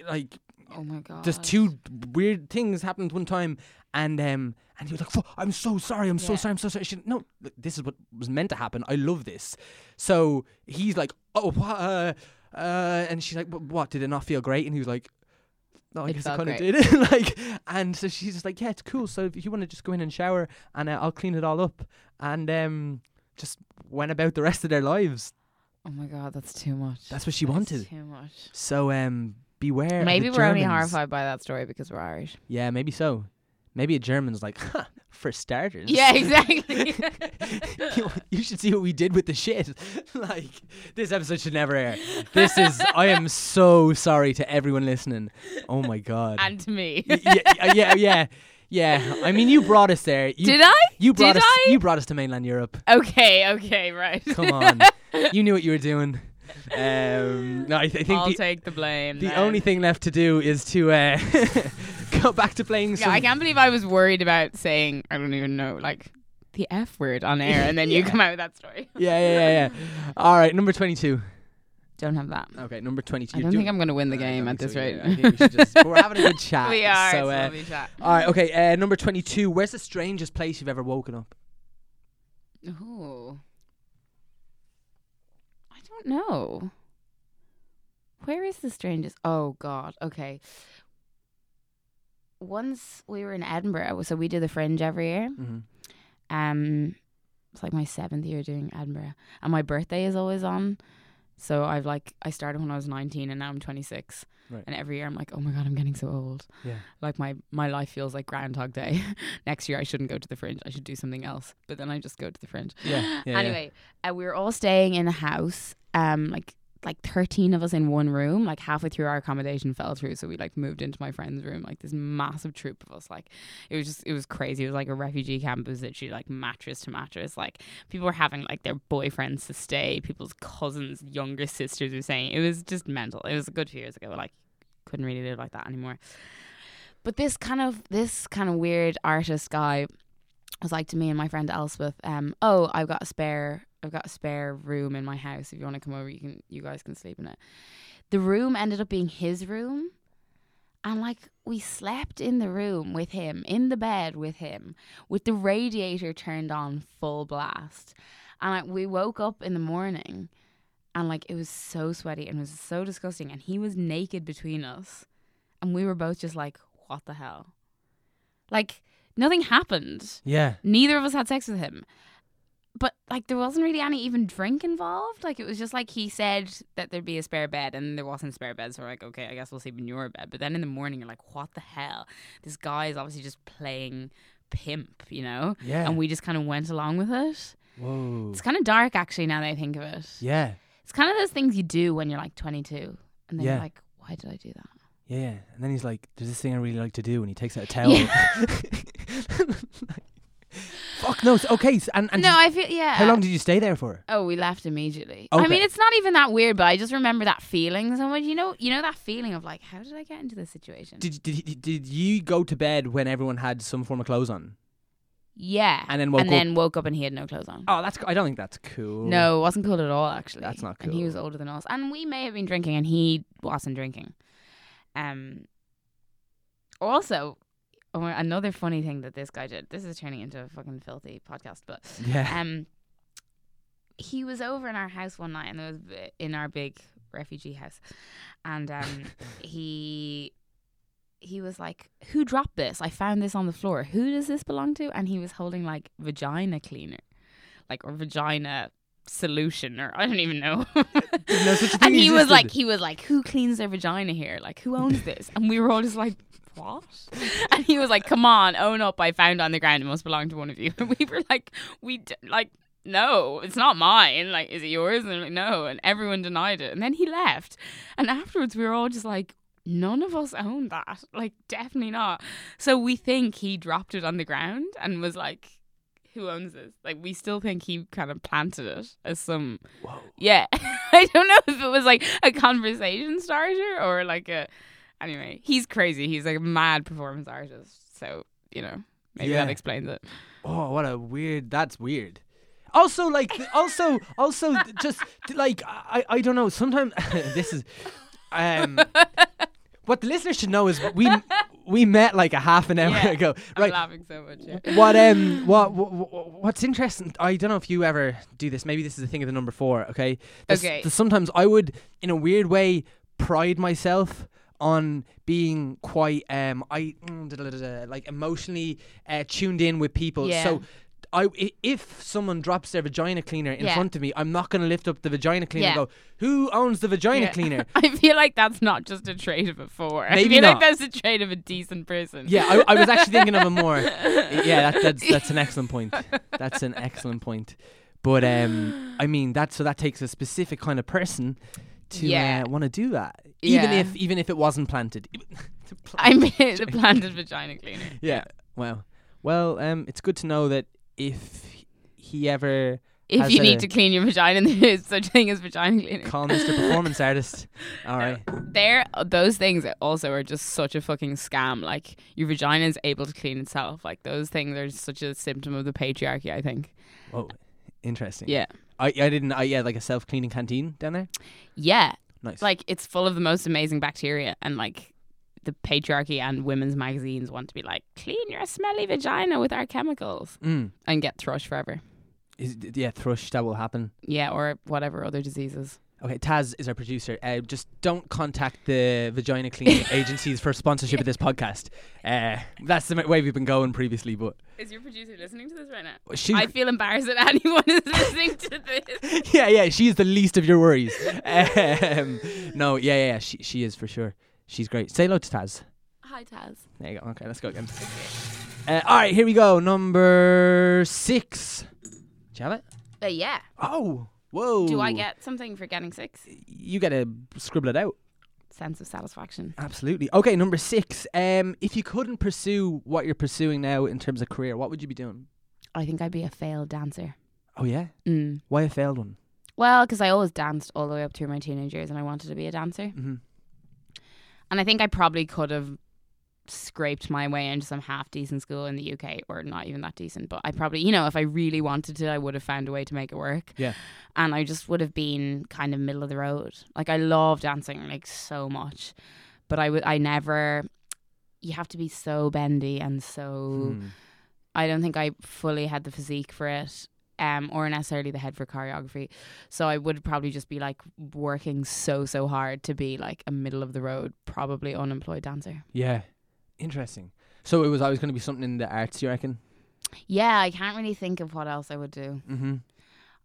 like Oh my god. just two weird things happened one time, and um, and he was like, "I'm so sorry, I'm so sorry, I'm so sorry." She, no, th- this is what was meant to happen. I love this. So he's like, "Oh, what?" Uh, uh, and she's like, "Wh- "What? Did it not feel great?" And he was like. No, I It guess it kind of did. like, and so she's just like, "Yeah, it's cool. So if you want to just go in and shower, and uh, I'll clean it all up," and um, just went about the rest of their lives. Oh my god, that's too much. That's what she That's wanted. Too much. So um, beware. Maybe we're only horrified by that story because we're Irish. Yeah, maybe so. Maybe a German's like, huh, for starters. Yeah, [LAUGHS] exactly. you, you should see what we did with the shit. [LAUGHS] like, this episode should never air. This is, I am so sorry to everyone listening. Oh my God. and to me. Y- yeah, yeah, yeah, yeah. I mean, you brought us there. You, Did I? You brought Did us. I? You brought us to mainland Europe. Okay, okay, right. Come on, [LAUGHS] you knew what you were doing. Um, no, I, th- I think I'll the, take the blame. the then. only thing left to do is to uh, [LAUGHS] go back to playing Yeah. I can't believe I was worried about saying I don't even know like the F word on air, and then you [LAUGHS] come out with that story. [LAUGHS] Yeah, yeah, yeah, yeah. All right, number twenty-two. Don't have that. Okay, number twenty-two. I don't think I'm going to win the game at this so rate. think we should just, but we're having a good chat. we are. So, uh, chat. all right, okay. Uh, number twenty-two. Where's the strangest place you've ever woken up? Oh, I don't know. Where is the strangest? Oh God. Okay. Once we were in Edinburgh, so we do the Fringe every year. Mm-hmm. Um, it's like my seventh year doing Edinburgh, and my birthday is always on. So I've like I started when I was nineteen, and now I'm twenty six. Right. And every year I'm like, oh my god, I'm getting so old. Yeah. Like my my life feels like Groundhog Day. [LAUGHS] Next year I shouldn't go to the Fringe. I should do something else. But then I just go to the Fringe. Yeah. yeah, yeah. anyway, uh, we were all staying in a house. Um, like like thirteen of us in one room. Like halfway through our accommodation fell through, so we like moved into my friend's room. Like this massive troop of us. Like it was just it was crazy. It was like a refugee camp. It was literally like mattress to mattress. Like people were having like their boyfriends to stay. People's cousins, younger sisters were saying it was just mental. It was a good few years ago. Like couldn't really live like that anymore. But this kind of this kind of weird artist guy was like to me and my friend Elspeth, um, oh, I've got a spare I've got a spare room in my house. If you want to come over, you can you guys can sleep in it. The room ended up being his room. And like we slept in the room with him, in the bed with him, with the radiator turned on full blast. And like we woke up in the morning and like it was so sweaty and it was so disgusting and he was naked between us. And we were both just like, what the hell? Like nothing happened. Yeah. Neither of us had sex with him. But like there wasn't really any even drink involved. Like it was just like he said that there'd be a spare bed and there wasn't spare bed. So we're like, okay, I guess we'll sleep in your bed. But then in the morning you're like, what the hell? This guy is obviously just playing pimp, you know? Yeah. And we just kind of went along with it. Whoa. It's kind of dark actually now that I think of it. Yeah. It's kind of those things you do when you're like 22 and then Yeah. you're like, why did I do that? Yeah, yeah. And then he's like, "There's this thing I really like to do," and he takes out a [LAUGHS] towel. [LAUGHS] [LAUGHS] Fuck no. So, okay. So, and and no, I feel yeah. how long did you stay there for? Oh, we left immediately. I Okay. mean, it's not even that weird, but I just remember that feeling so much. You know, you know that feeling of like, how did I get into this situation? Did did did you go to bed when everyone had some form of clothes on? yeah, And then woke and up- then woke up and he had no clothes on. Oh, that's. I don't think that's cool. No, it wasn't cool at all. Actually, That's not cool. And he was cool. older than us, and we may have been drinking, and he wasn't drinking. Um. Also, oh, another funny thing that this guy did. This is turning into a fucking filthy podcast, but Yeah. um, he was over in our house one night, and it was in our big refugee house, and um, [LAUGHS] he he was like, "Who dropped this? I found this on the floor. Who does this belong to?" And he was holding like vagina cleaner, like or vagina solution, or I don't even know. [LAUGHS] Thing and he was like, he was like, "Who cleans their vagina here? Like, who owns this?" And we were all just like. What? [LAUGHS] And he was like, "Come on, own up! I found it on the ground. It must belong to one of you." And [LAUGHS] we were like, "We d- like, no, it's not mine. Like, is it yours?" And like, no, and everyone denied it. And then he left. And afterwards, we were all just like, "None of us own that. Like, definitely not." So we think he dropped it on the ground and was like, "Who owns this?" Like, we still think he kind of planted it as some Whoa. yeah. [LAUGHS] I don't know if it was like a conversation starter or like a. Anyway, he's crazy. He's like a mad performance artist. So, you know, maybe Yeah. that explains it. Oh, what a weird. That's weird. Also, like, also, also, just like I, I don't know. Sometimes [LAUGHS] this is, um, what the listeners should know is we we met like a half an hour Yeah. ago, I'm right? laughing so much. Yeah. what um what, what what's interesting I don't know if you ever do this maybe this is a thing of the number 4 okay There's- Okay. there's sometimes I would in a weird way pride myself on being quite um I mm, like emotionally uh, tuned in with people Yeah. so I, i- if someone drops their vagina cleaner in Yeah. front of me, I'm not going to lift up the vagina cleaner Yeah. and go, "Who owns the vagina Yeah. cleaner?" [LAUGHS] I feel like that's not just a trait of a four. I Maybe feel not. like that's a trait of a decent person. Yeah, I, I was actually thinking of a more. [LAUGHS] Yeah, that, that's that's an excellent point. That's an excellent point. But um, I mean that so that takes a specific kind of person to Yeah. uh, want to do that, even Yeah. if even if it wasn't planted. [LAUGHS] [LAUGHS] I mean, the planted vagina cleaner. yeah. Well, well, um, it's good to know that if he ever If you need to clean your vagina, [LAUGHS] there is such a thing as vagina cleaner. call Mr. Performance Artist, all right. There, those things also are just such a fucking scam. Like your vagina is able to clean itself. Like those things are such a symptom of the patriarchy. I think. Oh, interesting. Yeah, I I didn't. I yeah, like a self cleaning canteen down there. yeah. Nice. Like it's full of the most amazing bacteria, and like the patriarchy and women's magazines want to be like, clean your smelly vagina with our chemicals mm. and get thrush forever. Is, yeah, thrush that will happen. Yeah, or whatever other diseases. Okay, Taz is our producer. Uh, just don't contact the vagina cleaning [LAUGHS] agencies for sponsorship of this podcast. Uh, that's the way we've been going previously, but Is your producer listening to this right now? she, I feel embarrassed that [LAUGHS] anyone is listening to this. [LAUGHS] yeah, yeah, she is the least of your worries. Um, no, yeah, yeah, yeah, she she is for sure. She's great. Say hello to Taz. Hi, Taz. There you go. Okay, let's go again. Uh, all right, here we go. Number six. Do you have it? Uh, yeah. Oh, whoa. Do I get something for getting six? You gotta scribble it out. Sense of satisfaction. Absolutely. Okay, number six. Um, if you couldn't pursue what you're pursuing now in terms of career, what would you be doing? I think I'd be a failed dancer. Oh yeah. Mm. Why a failed one? Well, because I always danced all the way up through my teenage years and I wanted to be a dancer. Mm-hmm. And I think I probably could have scraped my way into some half decent school in the UK, or not even that decent. But I probably, you know, if I really wanted to, I would have found a way to make it work. Yeah. And I just would have been kind of middle of the road. Like I love dancing like so much, but I would, I never. You have to be so bendy and so. Hmm. I don't think I fully had the physique for it. Um, or necessarily the head for choreography. So I would probably just be like working so so hard to be like a middle of the road, probably unemployed dancer. Yeah. Interesting. So it was always going to be something in the arts, you reckon? Yeah, I can't really think of what else I would do. Mm-hmm.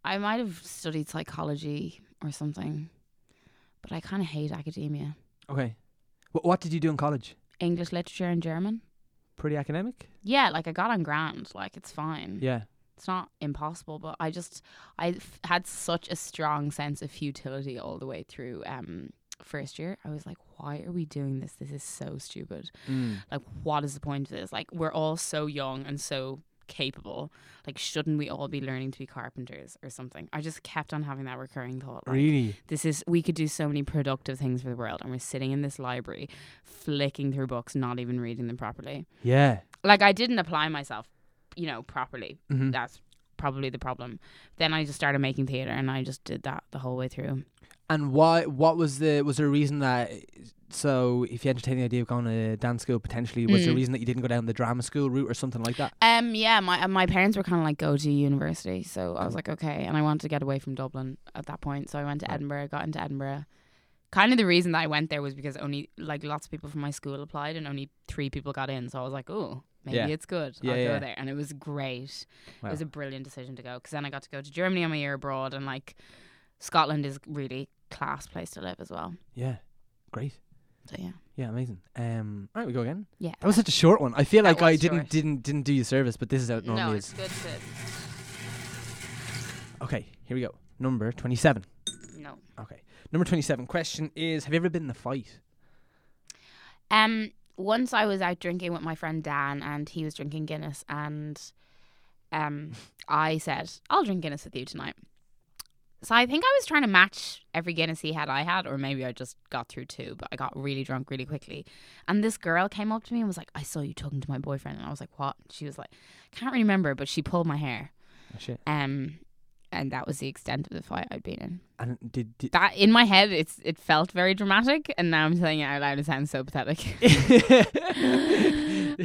I might have studied psychology or something, but I kind of hate academia. Okay. What, what did you do in college? English literature and German. Pretty academic? Yeah, like I got on grand, like it's fine. Yeah. It's not impossible, but I just I f- had such a strong sense of futility all the way through um first year. I was like, why are we doing this? This is so stupid. Mm. Like, what is the point of this? Like, we're all so young and so capable. Like, shouldn't we all be learning to be carpenters or something? I just kept on having that recurring thought. Like, Really? this is we could do so many productive things for the world, and we're sitting in this library, flicking through books, not even reading them properly. Yeah. Like, I didn't apply myself, you know, properly. Mm-hmm. That's probably the problem. Then I just started making theater, and I just did that the whole way through. And why? What was the? Was there a reason that? So, if you entertained the idea of going to dance school potentially, was there a Mm. reason that you didn't go down the drama school route or something like that? Um, yeah, my my parents were kind of like go to university, so I was like, okay, and I wanted to get away from Dublin at that point, so I went to Right. Edinburgh, got into Edinburgh. Kind of the reason that I went there was because only like lots of people from my school applied, and only three people got in, so I was like, oh, maybe Yeah. it's good. Yeah, I'll yeah. go there, and it was great. Wow. It was a brilliant decision to go because then I got to go to Germany on my year abroad, and like Scotland is really class place to live as well. Yeah. Great. So yeah, Yeah, amazing. Um, all right, we go again. yeah. That was such a short one. I feel That like I didn't short. didn't didn't do you service, but this is how it normally no, is. good to Okay, here we go. Number twenty-seven. no. Okay, number twenty-seven. Question is: Have you ever been in a fight? Um, once I was out drinking with my friend Dan, and he was drinking Guinness, and um, I said, "I'll drink Guinness with you tonight." So I think I was trying to match every Guinness he had, I had, or maybe I just got through two. But I got really drunk really quickly, and this girl came up to me and was like, "I saw you talking to my boyfriend," and I was like, "What?" She was like, I "Can't remember," but she pulled my hair. Oh, shit. Um, and that was the extent of the fight I'd been in. And did, did That in my head, it's it felt very dramatic, and now I'm saying it out loud. It sounds so pathetic. [LAUGHS]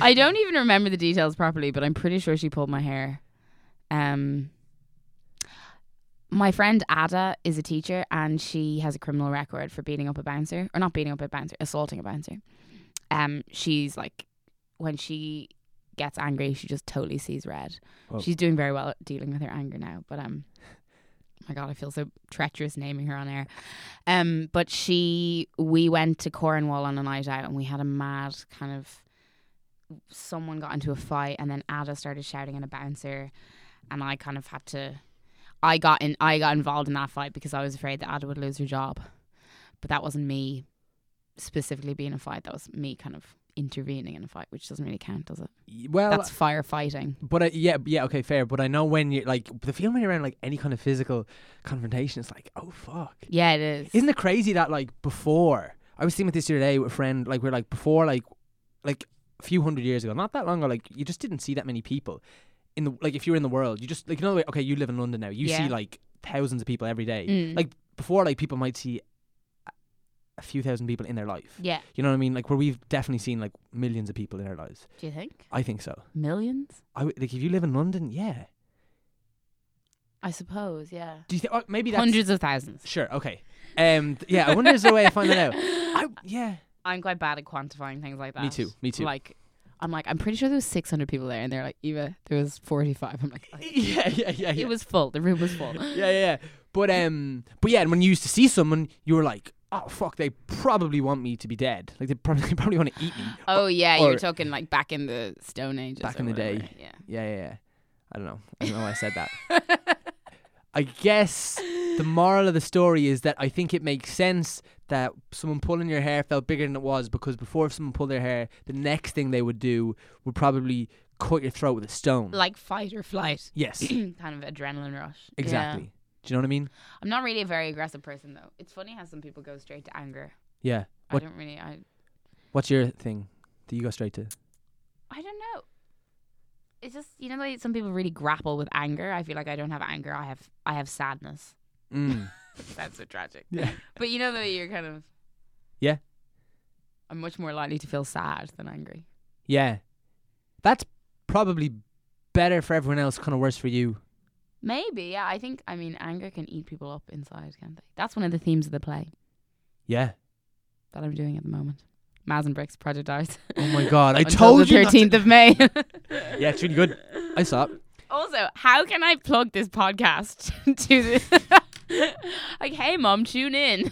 I don't even remember the details properly, but I'm pretty sure she pulled my hair. Um, my friend Ada is a teacher, and she has a criminal record for beating up a bouncer, or not beating up a bouncer, assaulting a bouncer. Um, she's like, when she gets angry, she just totally sees red. She's doing very well at dealing with her anger now, but um, my god, I feel so treacherous naming her on air. Um, but she, we went to Cornwall on a night out, and we had a mad kind of. Someone got into a fight, and then Ada started shouting at a bouncer, and I kind of had to. I got in. I got involved in that fight because I was afraid that Ada would lose her job, but that wasn't me specifically being a fight. That was me kind of intervening in a fight, which doesn't really count, does it? well, That's firefighting. but I, yeah, yeah, okay, fair. But I know when you like the feeling when you're around like any kind of physical confrontation, it's like, oh fuck. Yeah, it is. Isn't it crazy that like before I was thinking with this the other day with a friend, like we're like before like like a few hundred years ago, not that long ago, like you just didn't see that many people in the like if you were in the world, you just like you know okay, you live in London now, you see like thousands of people every day. Mm. Like before, like people might see a few thousand people in their life. yeah. You know what I mean? Like where we've definitely seen like millions of people in our lives. Do you think I think so. millions? I w- like if you live in London, yeah. I suppose. Yeah. Do you think oh, maybe that's Hundreds of thousands. Sure. Okay. Um. th- yeah. I wonder is there a way of finding out. I [LAUGHS] yeah. I'm quite bad at quantifying things like that. Me too. Me too. Like, I'm like, I'm pretty sure there was 600 people there, and they're like, Eva, there was 45. I'm like, yeah. [LAUGHS] Yeah. Yeah. Yeah. it was full. The room was full. [LAUGHS] yeah, yeah, yeah. But um, but yeah, and when you used to see someone, you were like, oh fuck, they probably want me to be dead. Like they probably [LAUGHS] they probably want to eat me. Oh yeah, Or- you're talking like back in the Stone Age. Back in the whatever. day. Yeah. Yeah, yeah, yeah. I don't know. I don't know why I said that. [LAUGHS] I guess the moral of the story is that I think it makes sense that someone pulling your hair felt bigger than it was because before someone pulled their hair, the next thing they would do would probably cut your throat with a stone. Like fight or flight. yes, [CLEARS THROAT] kind of adrenaline rush. Yeah. exactly. Do you know what I mean? I'm not really a very aggressive person though. It's funny how some people go straight to anger. Yeah. I What don't really. I What's your thing? that you go straight to? I don't know. It's just you know, like some people really grapple with anger. I feel like I don't have anger. I have I have sadness. Mm. [LAUGHS] That's so tragic. Yeah. But you know that you're kind of Yeah. I'm much more likely to feel sad than angry. Yeah. That's probably better for everyone else, kind of worse for you. Maybe, yeah. I think I mean anger can eat people up inside, can't they? That's one of the themes of the play Yeah. that I'm doing at the moment. Maz and Bricks Project Art. Oh my god, I [LAUGHS] Until told the you. not to- thirteenth of May. [LAUGHS] Yeah, it's really good. I saw it. Also, how can I plug this podcast [LAUGHS] to the like, hey mom, tune in.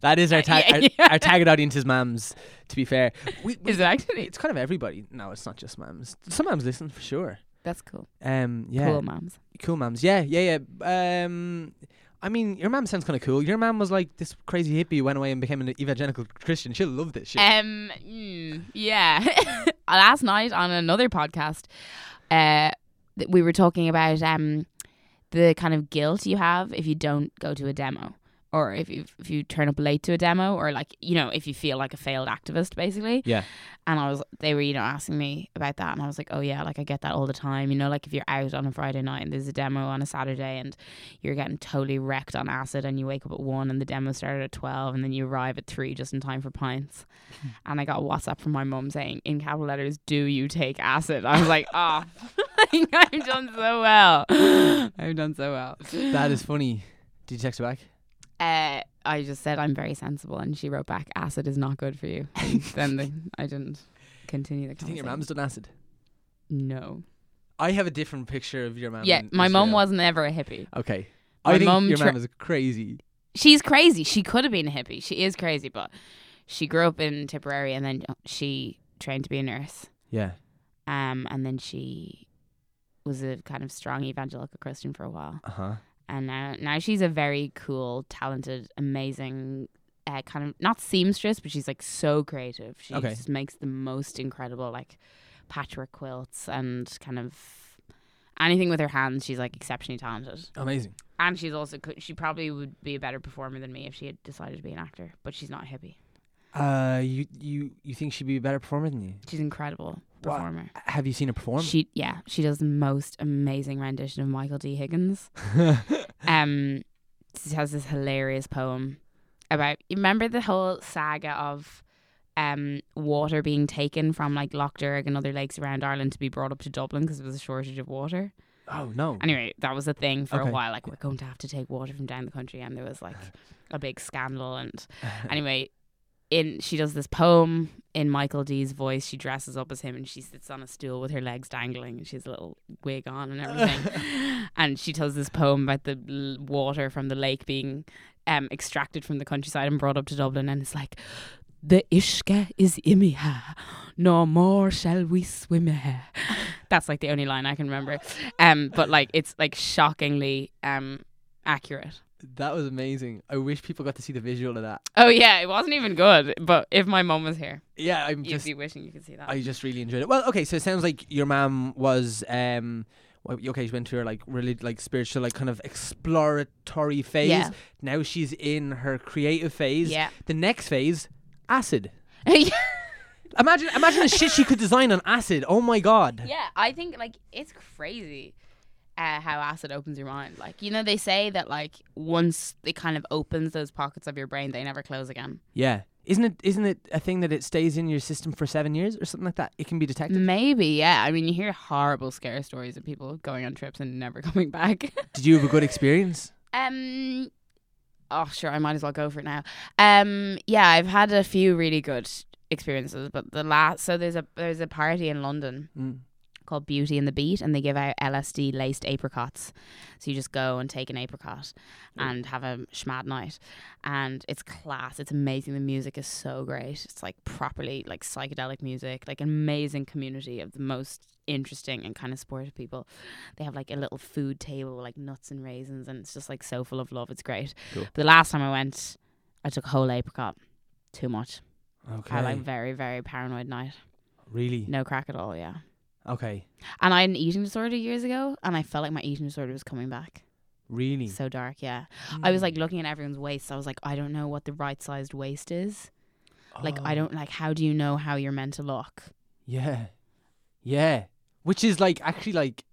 That is our tag. Yeah, our, yeah. our target audience is mums. To be fair, we, we- Is it actually? it's kind of everybody. No, it's not just mums. Some mums listen for sure. That's cool. Um, yeah, Cool, moms. cool, moms. mums. Yeah, yeah, yeah. Um, I mean, your mum sounds kind of cool. Your mum was like this crazy hippie who went away and became an evangelical Christian. She'll love this shit. Um, mm, yeah. [LAUGHS] Last night on another podcast, uh, we were talking about um the kind of guilt you have if you don't go to a demo. Or if you if you turn up late to a demo, or like you know if you feel like a failed activist, basically. yeah, And I was, they were, you know, asking me about that. And I was like, oh, yeah, like I get that all the time. You know, like if you're out on a Friday night and there's a demo on a Saturday and you're getting totally wrecked on acid and you wake up at one and the demo started at 12 and then you arrive at three just in time for pints. Hmm. and I got a WhatsApp from my mum saying, in capital letters, do you take acid? I was like, [LAUGHS] oh, I've done so well. [GASPS] I've done so well. that is funny. Did you text her back? Uh, I just said, I'm very sensible. And she wrote back, acid is not good for you. And [LAUGHS] then the, I didn't continue the Do you think your mum's done acid? No. I have a different picture of your mom. Yeah, my mom wasn't ever a hippie. Okay. My I think mum your tra- mum is crazy. She's crazy. She could have been a hippie. She is crazy, but she grew up in Tipperary and then she trained to be a nurse. Yeah. Um, and then she was a kind of strong evangelical Christian for a while. Uh huh. And now, now she's a very cool, talented, amazing, uh, kind of not seamstress, but she's like so creative. She Okay. just makes the most incredible like patchwork quilts and kind of anything with her hands. She's like exceptionally talented. Amazing. And she's also co- she probably would be a better performer than me if she had decided to be an actor, but she's not a hippie. Uh, you you you think she'd be a better performer than you? She's an incredible Wow. performer. Have you seen her perform? She yeah, she does the most amazing rendition of Michael D. Higgins. [LAUGHS] um she has this hilarious poem about you remember the whole saga of um water being taken from like Lough Derg and other lakes around Ireland to be brought up to Dublin because there was a shortage of water. oh no. Anyway, that was a thing for Okay. a while. Like we're going to have to take water from down the country, and there was like a big scandal. And [LAUGHS] anyway, in she does this poem in Michael D's voice. She dresses up as him, and she sits on a stool with her legs dangling, and she has a little wig on and everything. [LAUGHS] and she tells this poem about the l- water from the lake being um extracted from the countryside and brought up to Dublin, and it's like. The Ishka is imiha, no more shall we swim here. [LAUGHS] That's like the only line I can remember. Um, but like it's like shockingly um accurate. That was amazing. I wish people got to see the visual of that. Oh yeah, it wasn't even good. But if my mum was here, Yeah, I'm you'd just be wishing you could see that. I just really enjoyed it. Well, okay, so it sounds like your mom was um okay, she went through her like really like spiritual like kind of exploratory phase. Yeah. Now she's in her creative phase. yeah. The next phase, acid. [LAUGHS] Imagine imagine the shit she could design on acid. Oh my god. Yeah, I think like it's crazy. Uh, how acid opens your mind. Like, you know, they say that like once it kind of opens those pockets of your brain, they never close again. Yeah. Isn't it isn't it a thing that it stays in your system for 7 years or something like that? It can be detected. Maybe, yeah. I mean, you hear horrible scare stories of people going on trips and never [LAUGHS] coming back. Did you have a good experience? [LAUGHS] Um. Oh, sure. I might as well go for it now. Um. Yeah, I've had a few really good experiences, but the last so there's a there's a party in London Mm. Called Beauty and the Beat, and they give out LSD laced apricots. So you just go and take an apricot and have a schmad night, and it's class. It's amazing. The music is so great. It's like properly like psychedelic music, like an amazing community of the most interesting and kind of sportive people. They have like a little food table with like nuts and raisins, and it's just like so full of love. It's great. Cool. But the last time I went, I took a whole apricot. Too much. Okay. I had like very very paranoid night. really? No crack at all. Yeah. Okay. And I had an eating disorder years ago, and I felt like my eating disorder was coming back. Really? So dark, yeah. I was Mm. like looking at everyone's waist. I was like, I don't know what the right sized waist is. Like I Oh. don't like how do you know how you're meant to look? Yeah. Yeah. Which is like actually like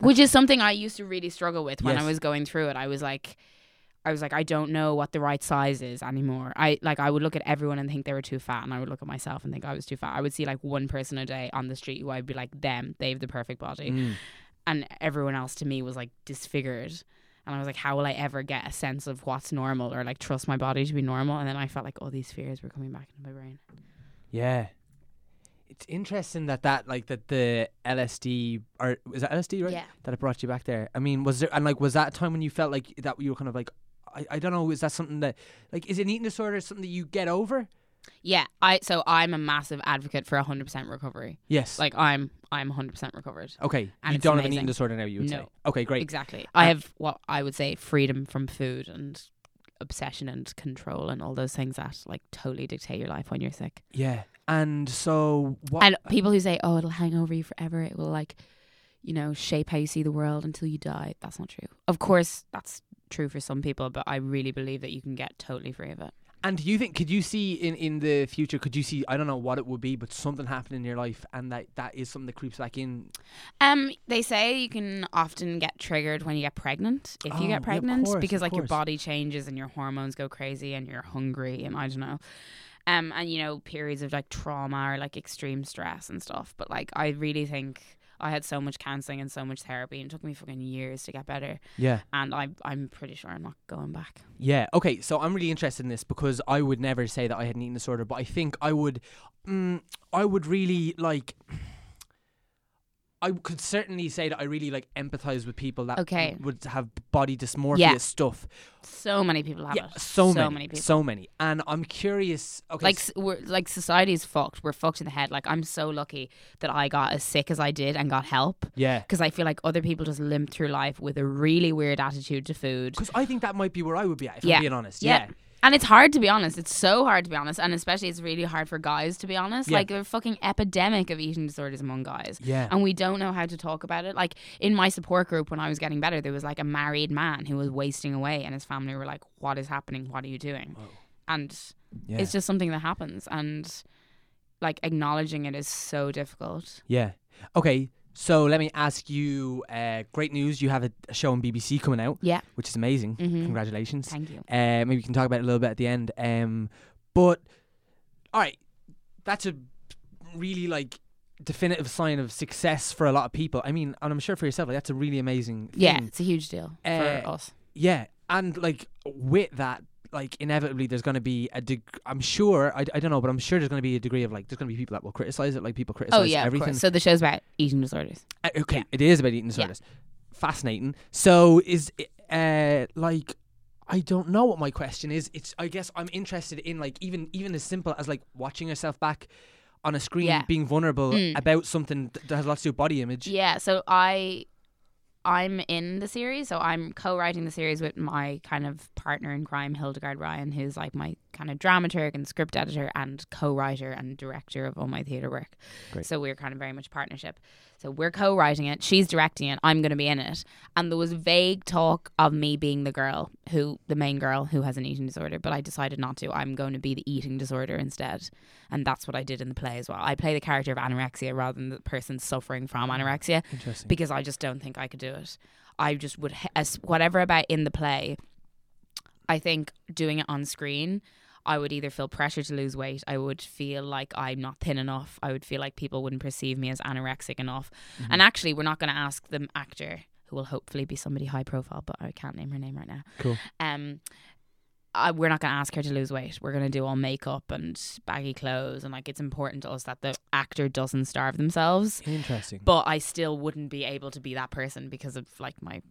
Which is something I used to really struggle with when I was going through it. I was like I was like I don't know what the right size is anymore. I like I would look at everyone and think they were too fat and I would look at myself and think I was too fat. I would see like one person a day on the street who I'd be like them, they have the perfect body. mm, and everyone else to me was like disfigured and i was like how will i ever get a sense of what's normal or like trust my body to be normal and then i felt like all these fears were coming back into my brain yeah. It's interesting that that like that the LSD or is that LSD right? yeah That it brought you back there. I mean, was there and like was that a time when you felt like that you were kind of like I, I don't know, is that something that like is an eating disorder something that you get over? yeah i so i'm a massive advocate for 100% recovery Yes. like i'm i'm 100% recovered okay. and you don't have an eating disorder now, you would say. No. Okay, great. exactly i have what i would say freedom from food and obsession and control and all those things that like totally dictate your life when you're sick Yeah. And so what and people who say oh it'll hang over you forever it will like you know shape how you see the world until you die that's not true of course that's true for some people but i really believe that you can get totally free of it And do you think could you see in in the future? Could you see? I don't know what it would be, but something happen in your life, and that that is something that creeps back in. um they say you can often get triggered when you get pregnant if Oh, you get of pregnant course, because like your body changes and your hormones go crazy and you're hungry and i don't know um and you know periods of like trauma or like extreme stress and stuff but like i really think I had so much counseling and so much therapy, and it took me fucking years to get better. Yeah. And I, I'm pretty sure I'm not going back. Yeah. Okay. So I'm really interested in this because I would never say that I had an eating disorder, but I think I would. Mm, I would really like. I could certainly say that I really like empathize with people that Okay. would have body dysmorphia Yeah. stuff. So many people have yeah, it. so, many, many people. so many. And I'm curious. Okay, like s- s- we're like society's fucked. We're fucked in the head. Like I'm so lucky that I got as sick as I did and got help yeah, because I feel like other people just limp through life with a really weird attitude to food. because I think that might be where I would be at if Yeah. I'm being honest. Yeah. Yeah. And it's hard to be honest. It's so hard to be honest, and especially it's really hard for guys to be honest. Yeah. Like there's a fucking epidemic of eating disorders among guys. Yeah. and we don't know how to talk about it. Like in my support group when I was getting better, there was like a married man who was wasting away, and his family were like, "What is happening? What are you doing?" Whoa. And yeah. it's just something that happens, and like acknowledging it is so difficult. Yeah. Okay. So let me ask you. Uh, great news! You have a, a show on BBC coming out, Yeah, which is amazing. Mhm. Congratulations. thank you. Uh, maybe we can talk about it a little bit at the end. Um, but all right, that's a really like definitive sign of success for a lot of people. I mean, and I'm sure for yourself, like, that's a really amazing. Thing. Yeah, it's a huge deal Uh, for us. Yeah, and like with that, like inevitably, there's going to be a. Deg- I'm sure. I, I don't know, but I'm sure there's going to be a degree of like there's going to be people that will criticize it. Like people criticize Oh yeah, everything. So the show's about eating disorders. Uh, okay, Yeah. it is about eating disorders. Fascinating. So is it, uh like I don't know what my question is. It's I guess I'm interested in like even even as simple as like watching yourself back on a screen Yeah. being vulnerable Mm. about something that has lots to do with body image. Yeah, so I I'm in the series, so I'm co-writing the series with my kind of partner in crime, Hildegard Ryan, who's like my kind of dramaturg and script editor and co-writer and director of all my theatre work. Great. So we're kind of very much partnership. So we're co-writing it. She's directing it. I'm going to be in it. And there was vague talk of me being the girl who, the main girl who has an eating disorder, but I decided not to. I'm going to be the eating disorder instead, and that's what I did in the play as well. I play the character of anorexia rather than the person suffering from mm. anorexia Interesting. because I just don't think I could do it. I just would as whatever about in the play. I think doing it on screen, I would either feel pressure to lose weight. I would feel like I'm not thin enough. I would feel like people wouldn't perceive me as anorexic enough. Mm-hmm. And actually, we're not going to ask the actor, who will hopefully be somebody high profile, but I can't name her name right now. Cool. Um, I, we're not going to ask her to lose weight. We're going to do all makeup and baggy clothes, and like it's important to us that the actor doesn't starve themselves Interesting. but I still wouldn't be able to be that person because of like my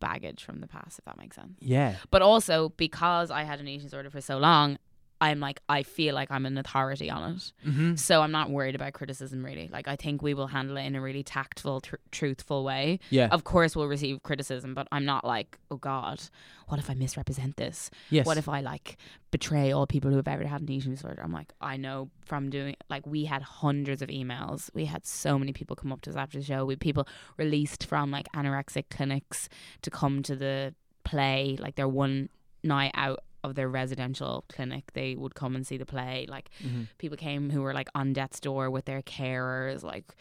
baggage from the past, if that makes sense. yeah. But also because I had an eating disorder for so long, I'm like I feel like I'm an authority on it, Mm-hmm. so I'm not worried about criticism really. Like I think we will handle it in a really tactful, tr- truthful way. Yeah. Of course, we'll receive criticism, but I'm not like, oh God, what if I misrepresent this? yes. What if I like betray all people who have ever had an eating disorder? I'm like, I know from doing like we had hundreds of emails. We had so many people come up to us after the show. We had people released from like anorexic clinics to come to the play, like their one night out of their residential clinic. They would come and see the play. Like Mhm. people came who were like on death's door with their carers. Like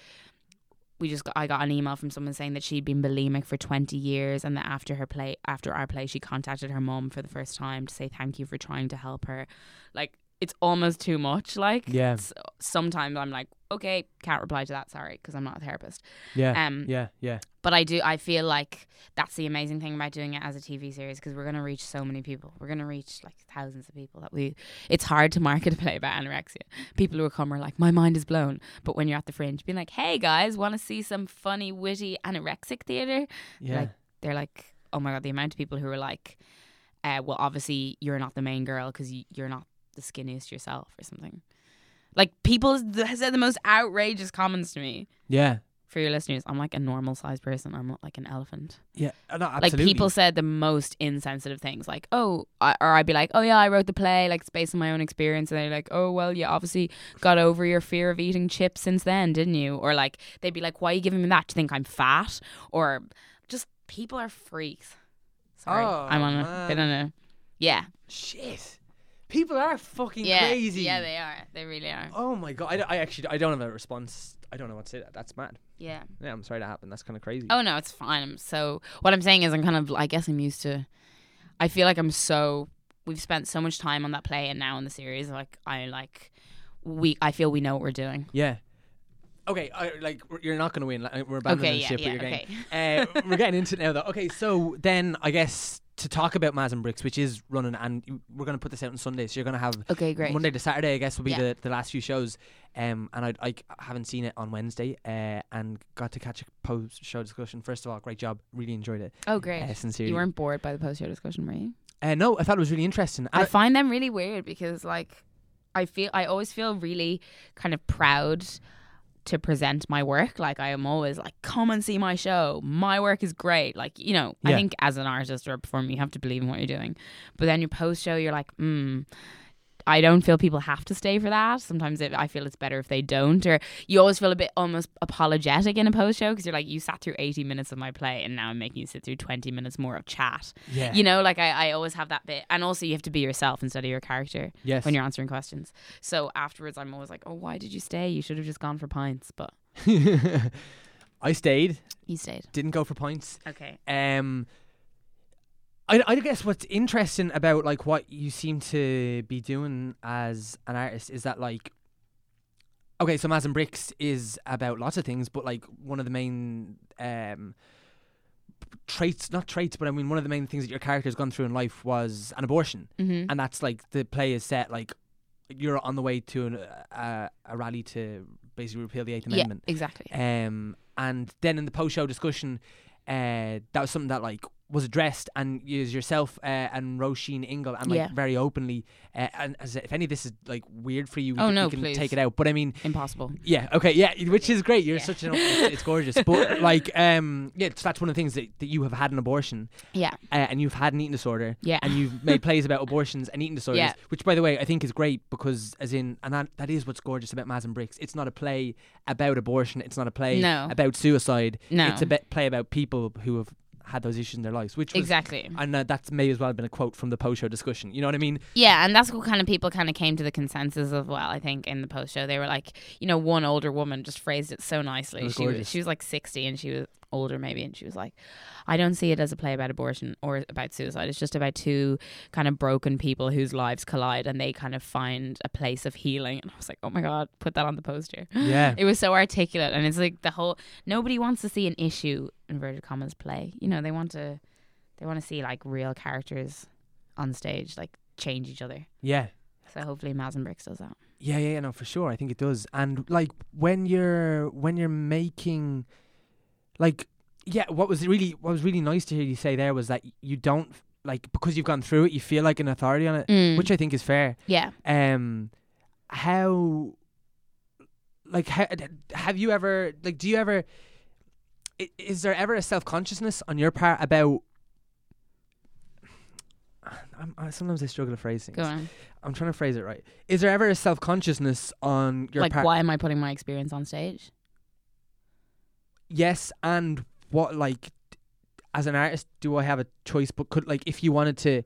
we just got, I got an email from someone saying that she'd been bulimic for 20 years and that after her play after our play she contacted her mom for the first time to say thank you for trying to help her. Like it's almost too much like Yeah. sometimes I'm like okay can't reply to that sorry because I'm not a therapist. Yeah. Um yeah. Yeah. but I do. I feel like that's the amazing thing about doing it as a TV series because we're going to reach so many people. We're going to reach like thousands of people that we. It's hard to market a play [LAUGHS] about anorexia. People who come are like, my mind is blown. But when you're at the fringe, being like, hey guys, want to see some funny, witty anorexic theater? Yeah. Like, they're like, oh my god, the amount of people who are like, uh, well, obviously you're not the main girl because you're not the skinniest yourself or something. Like people th- said the most outrageous comments to me. yeah. For your listeners, I'm like a normal sized person. I'm not like an elephant Yeah. Uh, no, like people said the most insensitive things like oh I, or i'd be like oh yeah i wrote the play like it's based on my own experience and they're like oh well you obviously got over your fear of eating chips since then didn't you or like they'd be like why are you giving me that do you think i'm fat or just people are freaks sorry Oh, i'm on a bit on a yeah Shit. People are fucking yeah crazy. yeah they are they really are Oh my god! I, I actually I don't have a response. I don't know what to say. That That's mad. yeah Yeah, I'm sorry that happened. That's kind of crazy. Oh no, it's fine. I'm so what I'm saying is I'm kind of I guess I'm used to I feel like I'm so we've spent so much time on that play and now in the series like I like we I feel we know what we're doing. Yeah. Okay, I, like you're not going to win. Like, We're abandoning Okay, the yeah, ship, yeah, but you're okay. getting. Uh, we're getting into it now, though. Okay, so then I guess to talk about Maz and Bricks, which is running, and we're going to put this out on Sunday, so you're going to have Okay, great. Monday to Saturday. I guess will be Yeah. the, the last few shows. Um, and I I haven't seen it on Wednesday. Uh, and got to catch a post show discussion. First of all, great job. Really enjoyed it. Oh great. Uh, sincerely. you weren't bored by the post show discussion, were you? Uh, no, I thought it was really interesting. I And find them really weird because like I feel I always feel really kind of proud to present my work. Like I am always like, come and see my show. My work is great. Like, you know, I think as an artist or a performer, you have to believe in what you're doing. But then your post show, you're like, hmm. I don't feel people have to stay for that. Sometimes it, I feel it's better if they don't, or you always feel a bit almost apologetic in a post show because you're like, you sat through 80 minutes of my play and now I'm making you sit through 20 minutes more of chat. yeah, You know, like I, I always have that bit. And also, you have to be yourself instead of your character yes. when you're answering questions. So afterwards, I'm always like, oh, why did you stay? You should have just gone for pints. But [LAUGHS] I stayed. you stayed. Didn't go for points. Okay. Um, I, I guess what's interesting about like what you seem to be doing as an artist is that like, okay, so Maz and Bricks is about lots of things, but like one of the main um traits, not traits, but I mean one of the main things that your character's gone through in life was an abortion, Mm-hmm. and that's like the play is set like you're on the way to an, uh, a rally to basically repeal the Eighth Yeah, Amendment. exactly. Um, and then in the post show discussion, uh, that was something that like was addressed, and you yourself uh, and Roisin Ingle, and like Yeah. very openly. Uh, and as if any of this is like weird for you, we Oh, can, no, we can please. take it out. But I mean, Impossible. yeah, okay, yeah, which is great. You're Yeah. such an it's, it's gorgeous. But [LAUGHS] like, um, yeah, so that's one of the things that, that you have had an abortion, Yeah. uh, and you've had an eating disorder, Yeah. and you've made [LAUGHS] plays about abortions and eating disorders, Yeah. which by the way I think is great because as in and that, that is what's gorgeous about Maz and Bricks. It's not a play about abortion. It's not a play No. about suicide. No. It's a play about people who have had those issues in their lives, which was, Exactly. And uh, that's may as well have been a quote from the post show discussion. You know what I mean? Yeah, and that's what kind of people kind of came to the consensus of. Well, I think in the post show they were like, you know, one older woman just phrased it so nicely. Was she was, she was like sixty, and she was older maybe, and she was like, I don't see it as a play about abortion or about suicide. It's just about two kind of broken people whose lives collide, and they kind of find a place of healing. And I was like, oh my god, put that on the poster. Yeah. [LAUGHS] It was so articulate, and it's like the whole. Nobody wants to see an issue inverted commas play. You know, they want to, they want to see like real characters on stage, like change each other. Yeah. So hopefully, Maz and Bricks does that. Yeah, yeah, yeah, no, for sure. I think it does. And like when you're when you're making, like, yeah, what was really what was really nice to hear you say there was that you don't like because you've gone through it, you feel like an authority on it, Mm. which I think is fair. Yeah. Um, how, like, how, have you ever like? Do you ever? Is there ever a self consciousness on your part about? I'm, I, sometimes I struggle to phrase things. Go on. I'm trying to phrase it right. Is there ever a self consciousness on your part? like, part? why am I putting my experience on stage? Yes, and what like as an artist, do I have a choice? But could like if you wanted to,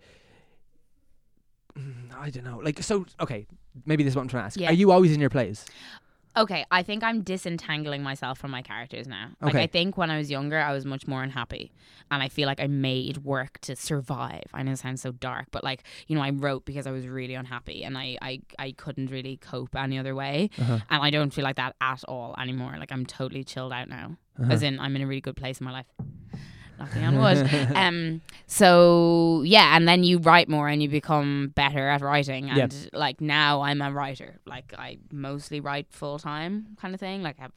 [SIGHS] I don't know. Like so. Okay, maybe this is what I'm trying to ask. Yeah. Are you always in your plays? Okay, I think I'm disentangling myself from my characters now. Like Okay. I think when I was younger, I was much more unhappy, and I feel like I made work to survive. I know it sounds so dark, but like you know, I wrote because I was really unhappy, and I I, I couldn't really cope any other way, Uh-huh. and I don't feel like that at all anymore. Like I'm totally chilled out now, Uh-huh. as in I'm in a really good place in my life. Knocking on wood. [LAUGHS] um. So yeah, and then you write more and you become better at writing. And Yep. like now, I'm a writer. Like I mostly write full time, kind of thing. Like I have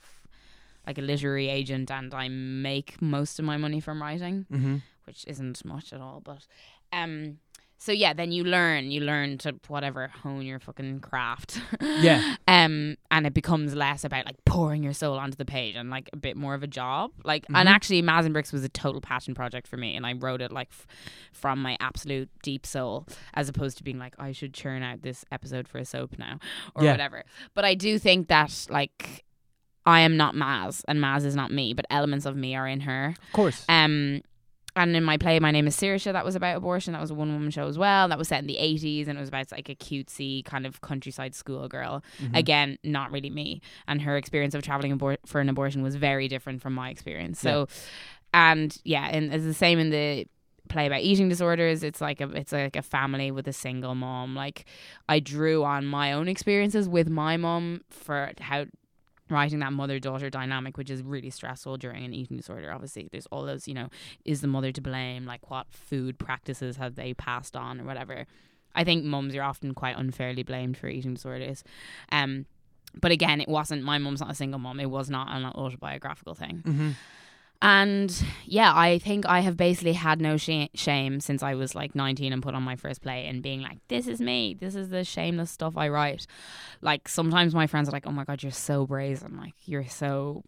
like a literary agent, and I make most of my money from writing, Mm-hmm. which isn't much at all. But um. So yeah, then you learn, you learn to whatever hone your fucking craft. Yeah. [LAUGHS] Um, and it becomes less about like pouring your soul onto the page and like a bit more of a job. Like, Mhm. and actually, Maz and Bricks was a total passion project for me, and I wrote it like f- from my absolute deep soul, as opposed to being like I should churn out this episode for a soap now or Yeah. whatever. But I do think that like I am not Maz, and Maz is not me, but elements of me are in her. Of course. Um, and in my play, my name is Saoirse. That was about abortion. That was a one woman show as well. That was set in the eighties, and it was about like a cutesy kind of countryside schoolgirl. Mhm. Again, not really me. And her experience of traveling abor- for an abortion was very different from my experience. So, and yeah, and it's the same in the play about eating disorders. It's like a it's like a family with a single mom. Like I drew on my own experiences with my mom for how writing that mother daughter dynamic which is really stressful during an eating disorder. Obviously there's all those you know is the mother to blame? Like what food practices have they passed on or whatever? I think mums are often quite unfairly blamed for eating disorders. Um but again it wasn't my mum's not a single mum. It was not an autobiographical thing. Mm-hmm. And yeah, I think I have basically had no sh- shame since I was like 19 and put on my first play and being like, this is me. This is the shameless stuff I write. Like sometimes my friends are like, oh my God, you're so brazen. Like you're so.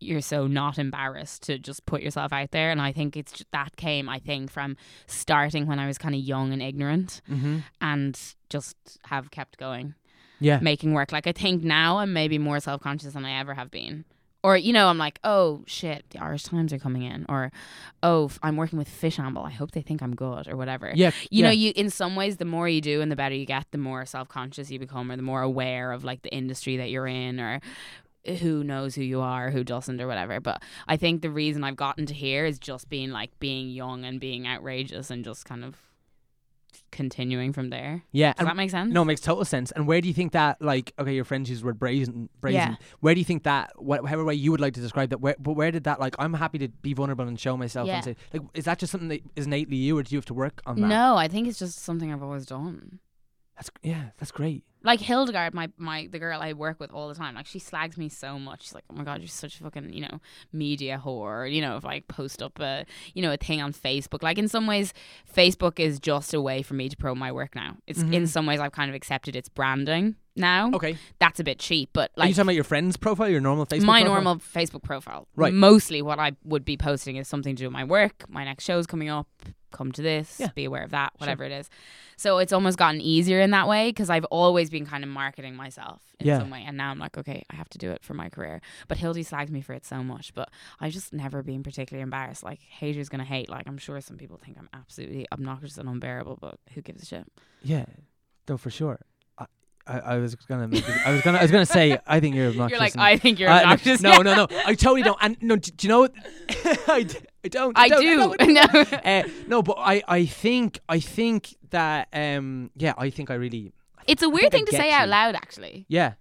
You're so not embarrassed to just put yourself out there, and I think it's ju- that came, I think, from starting when I was kind of young and ignorant, Mm-hmm. and just have kept going Yeah. making work. Like I think now I'm maybe more self conscious than I ever have been. Or you know, I'm like, oh shit, the Irish Times are coming in, or oh, i'm working with Fishamble. I hope they think I'm good, or whatever. Yeah. You yeah. know, you in some ways, the more you do and the better you get, the more self conscious you become, or the more aware of like the industry that you're in, or eh, who knows who you are, who doesn't, or whatever. But I think the reason I've gotten to here is just being like being young and being outrageous and just kind of continuing from there. Yeah. Does and- that make sense? no, it makes total sense. And where do you think that, like, okay, your friends use the word brazen, brazen. Yeah. Where do you think that, wh- however way you would like to describe that, where, but where did that, like, I'm happy to be vulnerable and show myself Yeah. and say, like, is that just something that is innately you, or do you have to work on that? No, I think it's just something I've always done. That's yeah, that's great. Like Hildegard, my my the girl I work with all the time, like she slags me so much. She's like, "Oh my god, you're such a fucking you know media whore." You know, if I post up a you know a thing on Facebook. Like in some ways, Facebook is just a way for me to promote my work now. It's in Mhm. some ways I've kind of accepted its branding now. Okay. That's a bit cheap, but like, Are you talking about your friend's profile, your normal Facebook profile? my profile? normal Facebook profile. Right. Mostly what I would be posting is something to do with my work. My next show's coming up. Come to this. Yeah. Be aware of that. Whatever it is. So it's almost gotten easier in that way because I've always been kind of marketing myself in Yeah. some way, and now I'm like, okay, I have to do it for my career. But Hildy slags me for it so much, but I've just never been particularly embarrassed. Like haters gonna hate. Like I'm sure some people think I'm absolutely obnoxious and unbearable, but who gives a shit? Yeah, though, for sure. I, I, I was gonna, make it, I was gonna, I was gonna say, [LAUGHS] I think you're obnoxious. You're like, and- I think you're Uh, no, obnoxious. No, no, no, [LAUGHS] I totally don't. And no, do, do you know? what- [LAUGHS] I, d- I don't. I don't, do. don't. no. Uh, no, but I, I think, I think that, um, yeah, I think I really, It's a weird thing to say out loud, actually. yeah,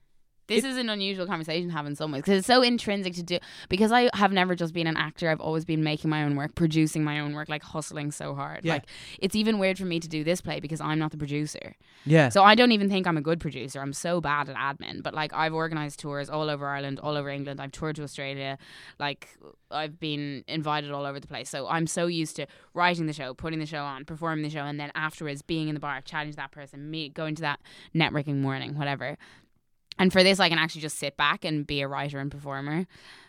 This It- is an unusual conversation to have in some ways because it's so intrinsic to do. Because I have never just been an actor. I've always been making my own work, producing my own work, like hustling so hard. Yeah. Like it's even weird for me to do this play because I'm not the producer. yeah, So I don't even think I'm a good producer. I'm so bad at admin. But like I've organized tours all over Ireland, all over England. I've toured to Australia. Like I've been invited all over the place. So I'm so used to writing the show, putting the show on, performing the show, and then afterwards being in the bar, chatting to that person, me going to that networking morning, whatever. And for this, I can actually just sit back and be a writer and performer.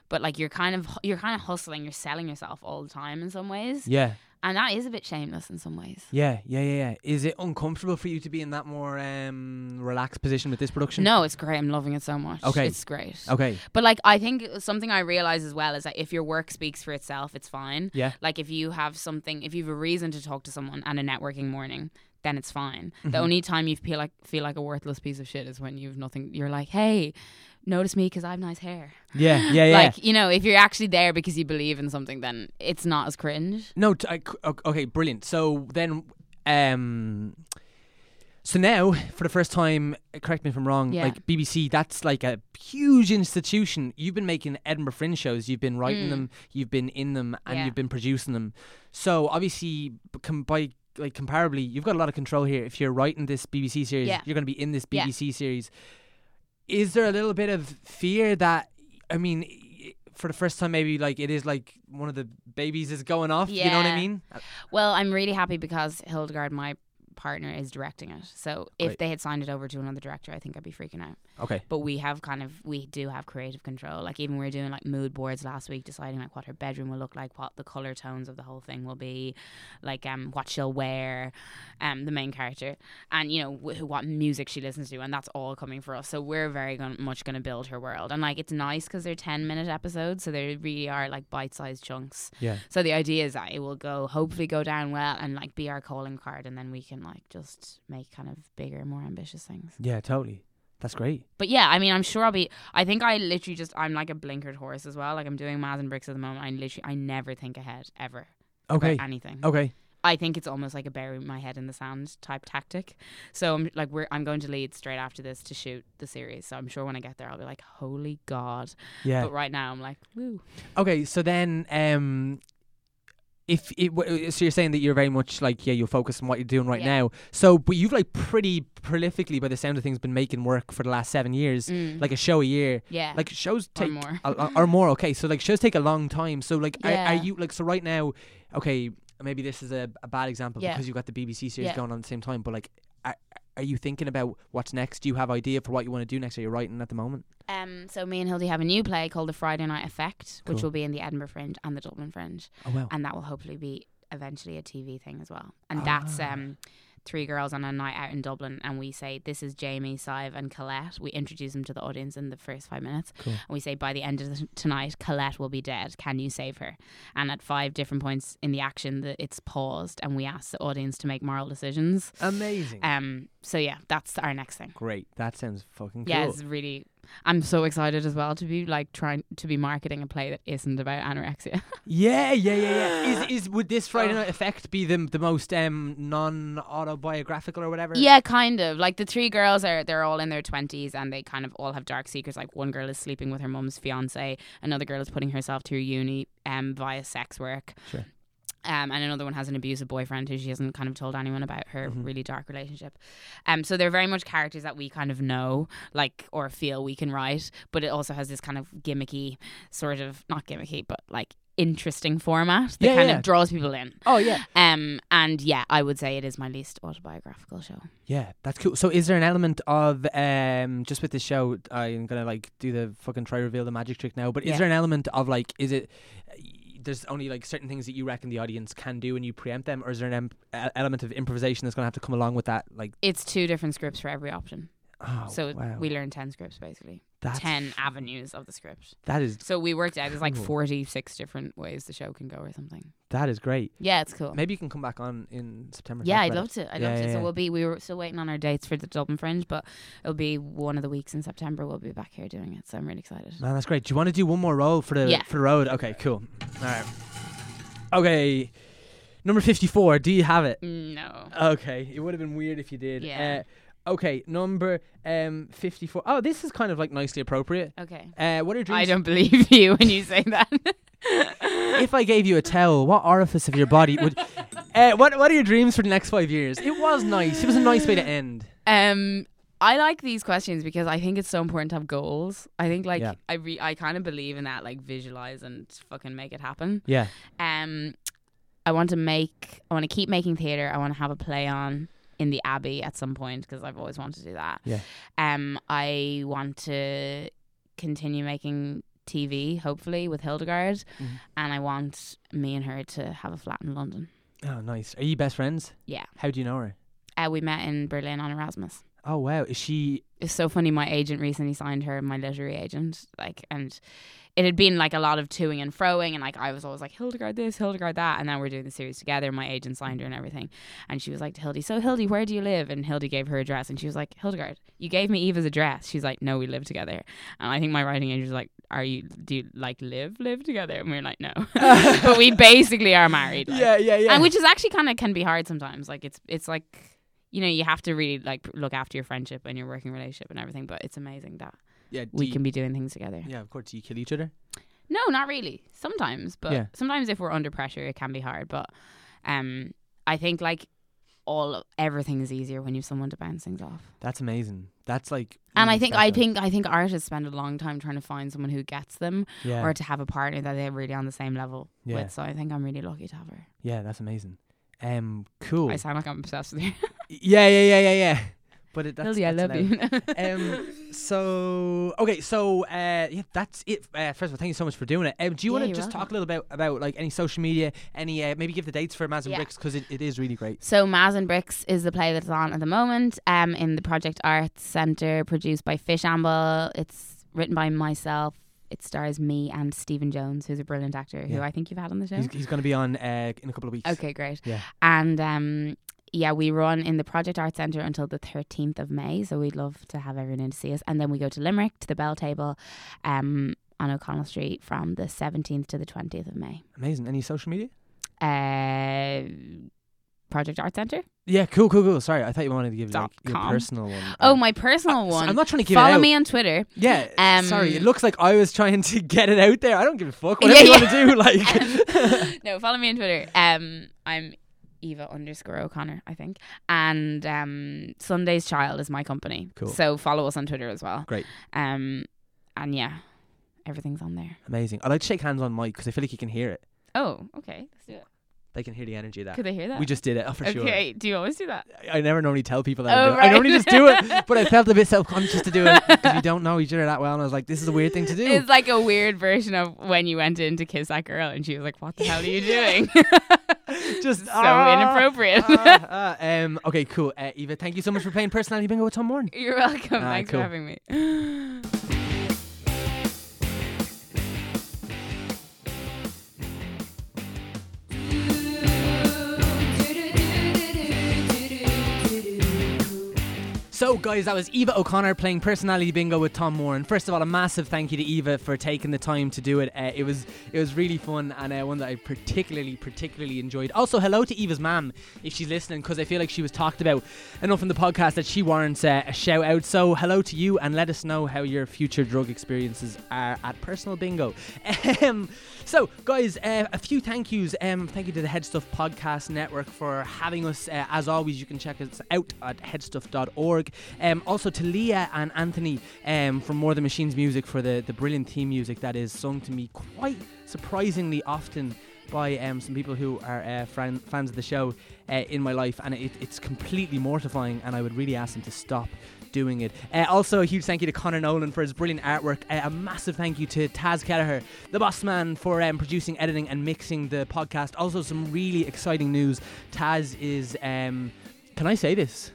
But like you're kind of you're kind of hustling, you're selling yourself all the time in some ways, yeah, and that is a bit shameless in some ways. yeah, yeah, yeah, yeah. Is it uncomfortable for you to be in that more um relaxed position with this production? No, it's great. I'm loving it so much. Okay. it's great. Okay. But like I think something I realize as well is that if your work speaks for itself, it's fine. Yeah. Like if you have something, if you have a reason to talk to someone and a networking morning, then it's fine. The Mhm. only time you feel like feel like a worthless piece of shit is when you've nothing. You're like, hey, notice me because I have nice hair. Yeah, yeah, [LAUGHS] yeah. Like you know, if you're actually there because you believe in something, then it's not as cringe. No, t- I okay, brilliant. So then, um, so now for the first time, correct me if I'm wrong. Yeah. Like BBC, that's like a huge institution. You've been making Edinburgh Fringe shows. You've been writing Mm. them. You've been in them, and Yeah. you've been producing them. So obviously, com- by like comparably, you've got a lot of control here. If you're writing this BBC series, Yeah. you're going to be in this Yeah. BBC series. Is there a little bit of fear that? I mean. For the first time, maybe like it is like one of the babies is going off. You know what I mean? Well, I'm really happy because Hildegard, my partner, is directing it. So if Great. they had signed it over to another director, I think I'd be freaking out. Okay. But we have kind of we do have creative control. Like even we were doing like mood boards last week, deciding like what her bedroom will look like, what the color tones of the whole thing will be, like um what she'll wear, um the main character, and you know wh- what music she listens to, and that's all coming for us. So we're very much going to build her world, and like it's nice because they're ten minute episodes, so they really are like bite sized chunks. Yeah. So the idea is that it will go, hopefully, go down well and like be our calling card, and then we can like just make kind of bigger, more ambitious things. Yeah, totally. That's great. But yeah, I mean, I'm sure I'll be. I think I literally just I'm like a blinkered horse as well. Like I'm doing Maz and Bricks at the moment. I literally I never think ahead ever. Okay. anything. Okay. I think it's almost like a bury my head in the sand type tactic. So I'm like we're I'm going to lead straight after this to shoot the series. So I'm sure when I get there I'll be like, holy god. Yeah. But right now I'm like, woo. Okay. So then, um, if it, w- so you're saying that you're very much like yeah, you're focused on what you're doing right Yeah. now. So, but you've like pretty prolifically, by the sound of things, been making work for the last seven years, Mm. like a show a year. yeah. Like shows or take more. a, [LAUGHS] or more. Okay, so like shows take a long time. So like, are, Yeah. are you like so right now? Okay, maybe this is a, a bad example Yeah. because you've got the BBC series going on at the same time. But like, are, are you thinking about what's next? Do you have idea for what you want to do next? Are you writing at the moment? Um, so me and Hildy have a new play called The Friday Night Effect, which will be in the Edinburgh Fringe and the Dublin Fringe, Oh wow. and that will hopefully be eventually a TV thing as well. And that's Ah. um, three girls on a night out in Dublin, and we say this is Jamie, Sive, and Colette. We introduce them to the audience in the first five minutes, Cool. and we say by the end of the tonight, Colette will be dead. Can you save her? And at five different points in the action, the, it's paused, and we ask the audience to make moral decisions. Amazing. Um, so yeah, that's our next thing. Great. That sounds fucking cool. Yeah, it's really. I'm so excited as well to be like trying to be marketing a play that isn't about anorexia. [LAUGHS] Yeah, yeah, yeah, yeah. Is is would this Friday. Night Effect be the the most um non autobiographical or whatever? yeah, kind of. Like the three girls are they're all in their twenties and they kind of all have dark secrets. Like one girl is sleeping with her mum's fiance, another girl is putting herself through uni um via sex work. Sure. Um, and another one has an abusive boyfriend who she hasn't kind of told anyone about her Mhm. really dark relationship. Um, so they're very much characters that we kind of know, like or feel we can write, but it also has this kind of gimmicky, sort of not gimmicky, but like interesting format that Yeah, kind yeah. of draws people in. Oh yeah. Um, and yeah, I would say it is my least autobiographical show. Yeah, that's cool. So is there an element of um just with this show I'm going to like do the fucking try reveal the magic trick now, but is Yeah. there an element of like is it there's only like certain things that you reckon the audience can do and you preempt them or is there an em- element of improvisation that's going to have to come along with that like It's two different scripts for every option. oh so wow. we learn 10 scripts basically. that's 10 avenues of the script. that is So we worked out there's like Cool. 46 different ways the show can go or something. That is great. Yeah, it's cool. Maybe you can come back on in September. Yeah, I'd love to. I'd Yeah, love to. yeah, So yeah. we'll be. We were still waiting on our dates for the Dublin Fringe, but it'll be one of the weeks in September. We'll be back here doing it. So I'm really excited. it. Man, that's great. Do you want to do one more role for the for the road? Okay, cool. All right. Okay. Number 54, do you have it? No. Okay, it would have been weird if you did. Yeah. Uh, okay, number um 54. Oh, this is kind of like nicely appropriate. Okay. Uh, what are your dreams? I don't believe [LAUGHS] you when you say that. [LAUGHS] if I gave you a towel, what orifice of your body would? uh, what What are your dreams for the next five years? It was nice. It was a nice way to end. Um, I like these questions because I think it's so important to have goals. I think like Yeah. I re- I kind of believe in that, like visualize and fucking make it happen. Yeah. Um, I want to make. I want to keep making theater. I want to have a play on in the Abbey at some point because I've always wanted to do that. Yeah. Um, I want to continue making TV, hopefully with Hildegard, Mhm. and I want me and her to have a flat in London. Oh, nice. Are you best friends? Yeah. How do you know her? Uh, we met in Berlin on Erasmus. Oh wow, is she? It's so funny. My agent recently signed her, my literary agent, like, and it had been like a lot of toing and froing, and like I was always like Hildegard this, Hildegard that, and then we're doing the series together. My agent signed her and everything, and she was like to Hildy, "So Hildy, where do you live?" And Hildy gave her address, and she was like, "Hildegard, you gave me Eva's address." She's like, "No, we live together," and I think my writing agent was like, "Are you do you like live live together?" And we are like, "No," [LAUGHS] [LAUGHS] but we basically are married. like. Yeah, yeah, yeah. and which is actually kind of can be hard sometimes. Like it's it's like you know you have to really like look after your friendship and your working relationship and everything. But it's amazing that yeah, we you- can be doing things together. Yeah, of course. Do you kill each other? No, not really. Sometimes, but Yeah. sometimes if we're under pressure, it can be hard. But um, I think like all everything is easier when you have someone to bounce things off. That's amazing. That's like. And I think I think I think artists spend a long time trying to find someone who gets them Yeah. or to have a partner that they're really on the same level Yeah. with. So I think I'm really lucky to have her. Yeah, that's amazing. Um, cool. I sound like I'm obsessed with you. Yeah, yeah, yeah, yeah, yeah. But it, that's, Hildy, I love you. [LAUGHS] um, so okay, so uh, yeah, that's it. Uh, first of all, thank you so much for doing it. Um, do you Yeah, want to just welcome. talk a little about about like any social media, any uh, maybe give the dates for Maz and Yeah. Bricks because it, it is really great. So Maz and Bricks is the play that's on at the moment um, in the Project Arts Centre, produced by Fishamble. It's written by myself. It stars me and Stephen Jones, who's a brilliant actor who I think you've had on the show. He's, he's going to be on uh, in a couple of weeks. Okay, great. Yeah. And um, yeah, we run in the Project Art Centre until the 13th of May. So we'd love to have everyone in to see us. And then we go to Limerick to the Belltable um, on O'Connell Street from the 17th to the 20th of May. Amazing. Any social media? Uh, Project Art Centre? Yeah, cool, cool, cool. Sorry, I thought you wanted to give like your personal one. Oh, Uh, my personal one. I'm not trying to give it Follow me on Twitter. Yeah, Um, sorry. It looks like I was trying to [LAUGHS] get it out there. I don't give a fuck. [LAUGHS] Whatever Yeah, you want to do, like. [LAUGHS] no, follow me on Twitter. Um, I'm Eva underscore O'Connor, I think. And um, Sunday's Child is my company. Cool. So follow us on Twitter as well. Great. Um, and yeah, everything's on there. Amazing. I'd like to shake hands on mic because I feel like you can hear it. Oh, okay. Let's do it. They can hear the energy of that. Could they hear that? We just did it, oh, for sure. okay. Do you always do that? I never normally tell people that. I, Oh, do it. I normally just do it, [LAUGHS] but I felt a bit self conscious to do it because we don't know each other that well. And I was like, this is a weird thing to do. It's like a weird version of when you went in to kiss that girl and she was like, "What the hell are you [LAUGHS] doing?" [LAUGHS] just so ah, inappropriate. ah, ah. um, okay, cool. Uh, Eva, thank you so much for playing Personality Bingo with Tom Moran. You're welcome. Thanks cool. for having me. So, guys, that was Eva O'Connor playing Personality Bingo with Tom Moran. First of all, a massive thank you to Eva for taking the time to do it. Uh, it was it was really fun and uh, one that I particularly particularly enjoyed. Also, hello to Eva's mum if she's listening because I feel like she was talked about enough in the podcast that she warrants uh, a shout out. So, hello to you and let us know how your future drug experiences are at Personal Bingo. Um, so, guys, uh, a few thank yous. Um, thank you to the Headstuff Podcast Network for having us. Uh, as always, you can check us out at headstuff.org. Um, also to Leah and Anthony um, from More Than Machines Music for the, the brilliant theme music that is sung to me quite surprisingly often by um, some people who are uh, fran- fans of the show uh, in my life, and it, it's completely mortifying. And I would really ask them to stop doing it. Uh, also, a huge thank you to Connor Nolan for his brilliant artwork. Uh, a massive thank you to Taz Kelleher, the boss man, for um, producing, editing, and mixing the podcast. Also, some really exciting news. Taz is. Um, can I say this?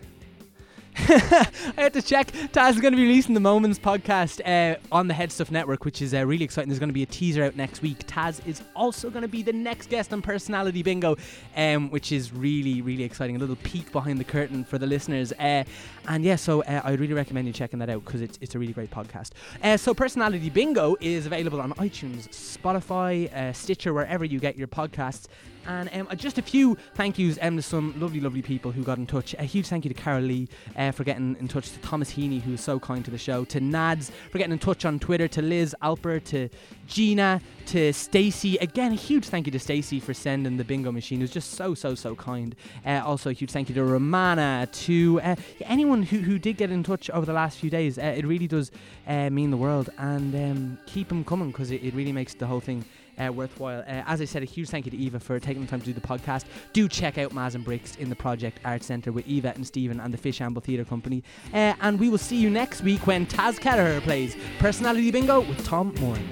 [LAUGHS] I had to check. Taz is going to be releasing the Moments podcast uh, on the Headstuff Network, which is uh, really exciting. There's going to be a teaser out next week. Taz is also going to be the next guest on Personality Bingo, um, which is really, really exciting. A little peek behind the curtain for the listeners. Uh, and yeah, so uh, I'd really recommend you checking that out because it's, it's a really great podcast. Uh, so Personality Bingo is available on iTunes, Spotify, uh, Stitcher, wherever you get your podcasts. And um, uh, just a few thank yous um, to some lovely, lovely people who got in touch. A huge thank you to Carol Lee uh, for getting in touch, to Thomas Heaney, who was so kind to the show, to Nads for getting in touch on Twitter, to Liz Alper, to Gina, to Stacey. Again, a huge thank you to Stacey for sending the bingo machine. It was just so, so, so kind. Uh, also, a huge thank you to Romana, to uh, anyone who, who did get in touch over the last few days. Uh, it really does uh, mean the world. And um, keep them coming because it, it really makes the whole thing uh, worthwhile. Uh, as I said, a huge thank you to Eva for taking the time to do the podcast. Do check out Maz and Bricks in the Project Art Centre with Eva and Stephen and the Fishamble Theatre Company. Uh, and we will see you next week when Taz Kelleher plays Personality Bingo with Tom Moran.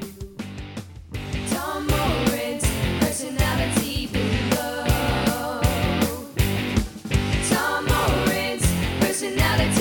Tom Moran's personality bingo. Tom Moran's personality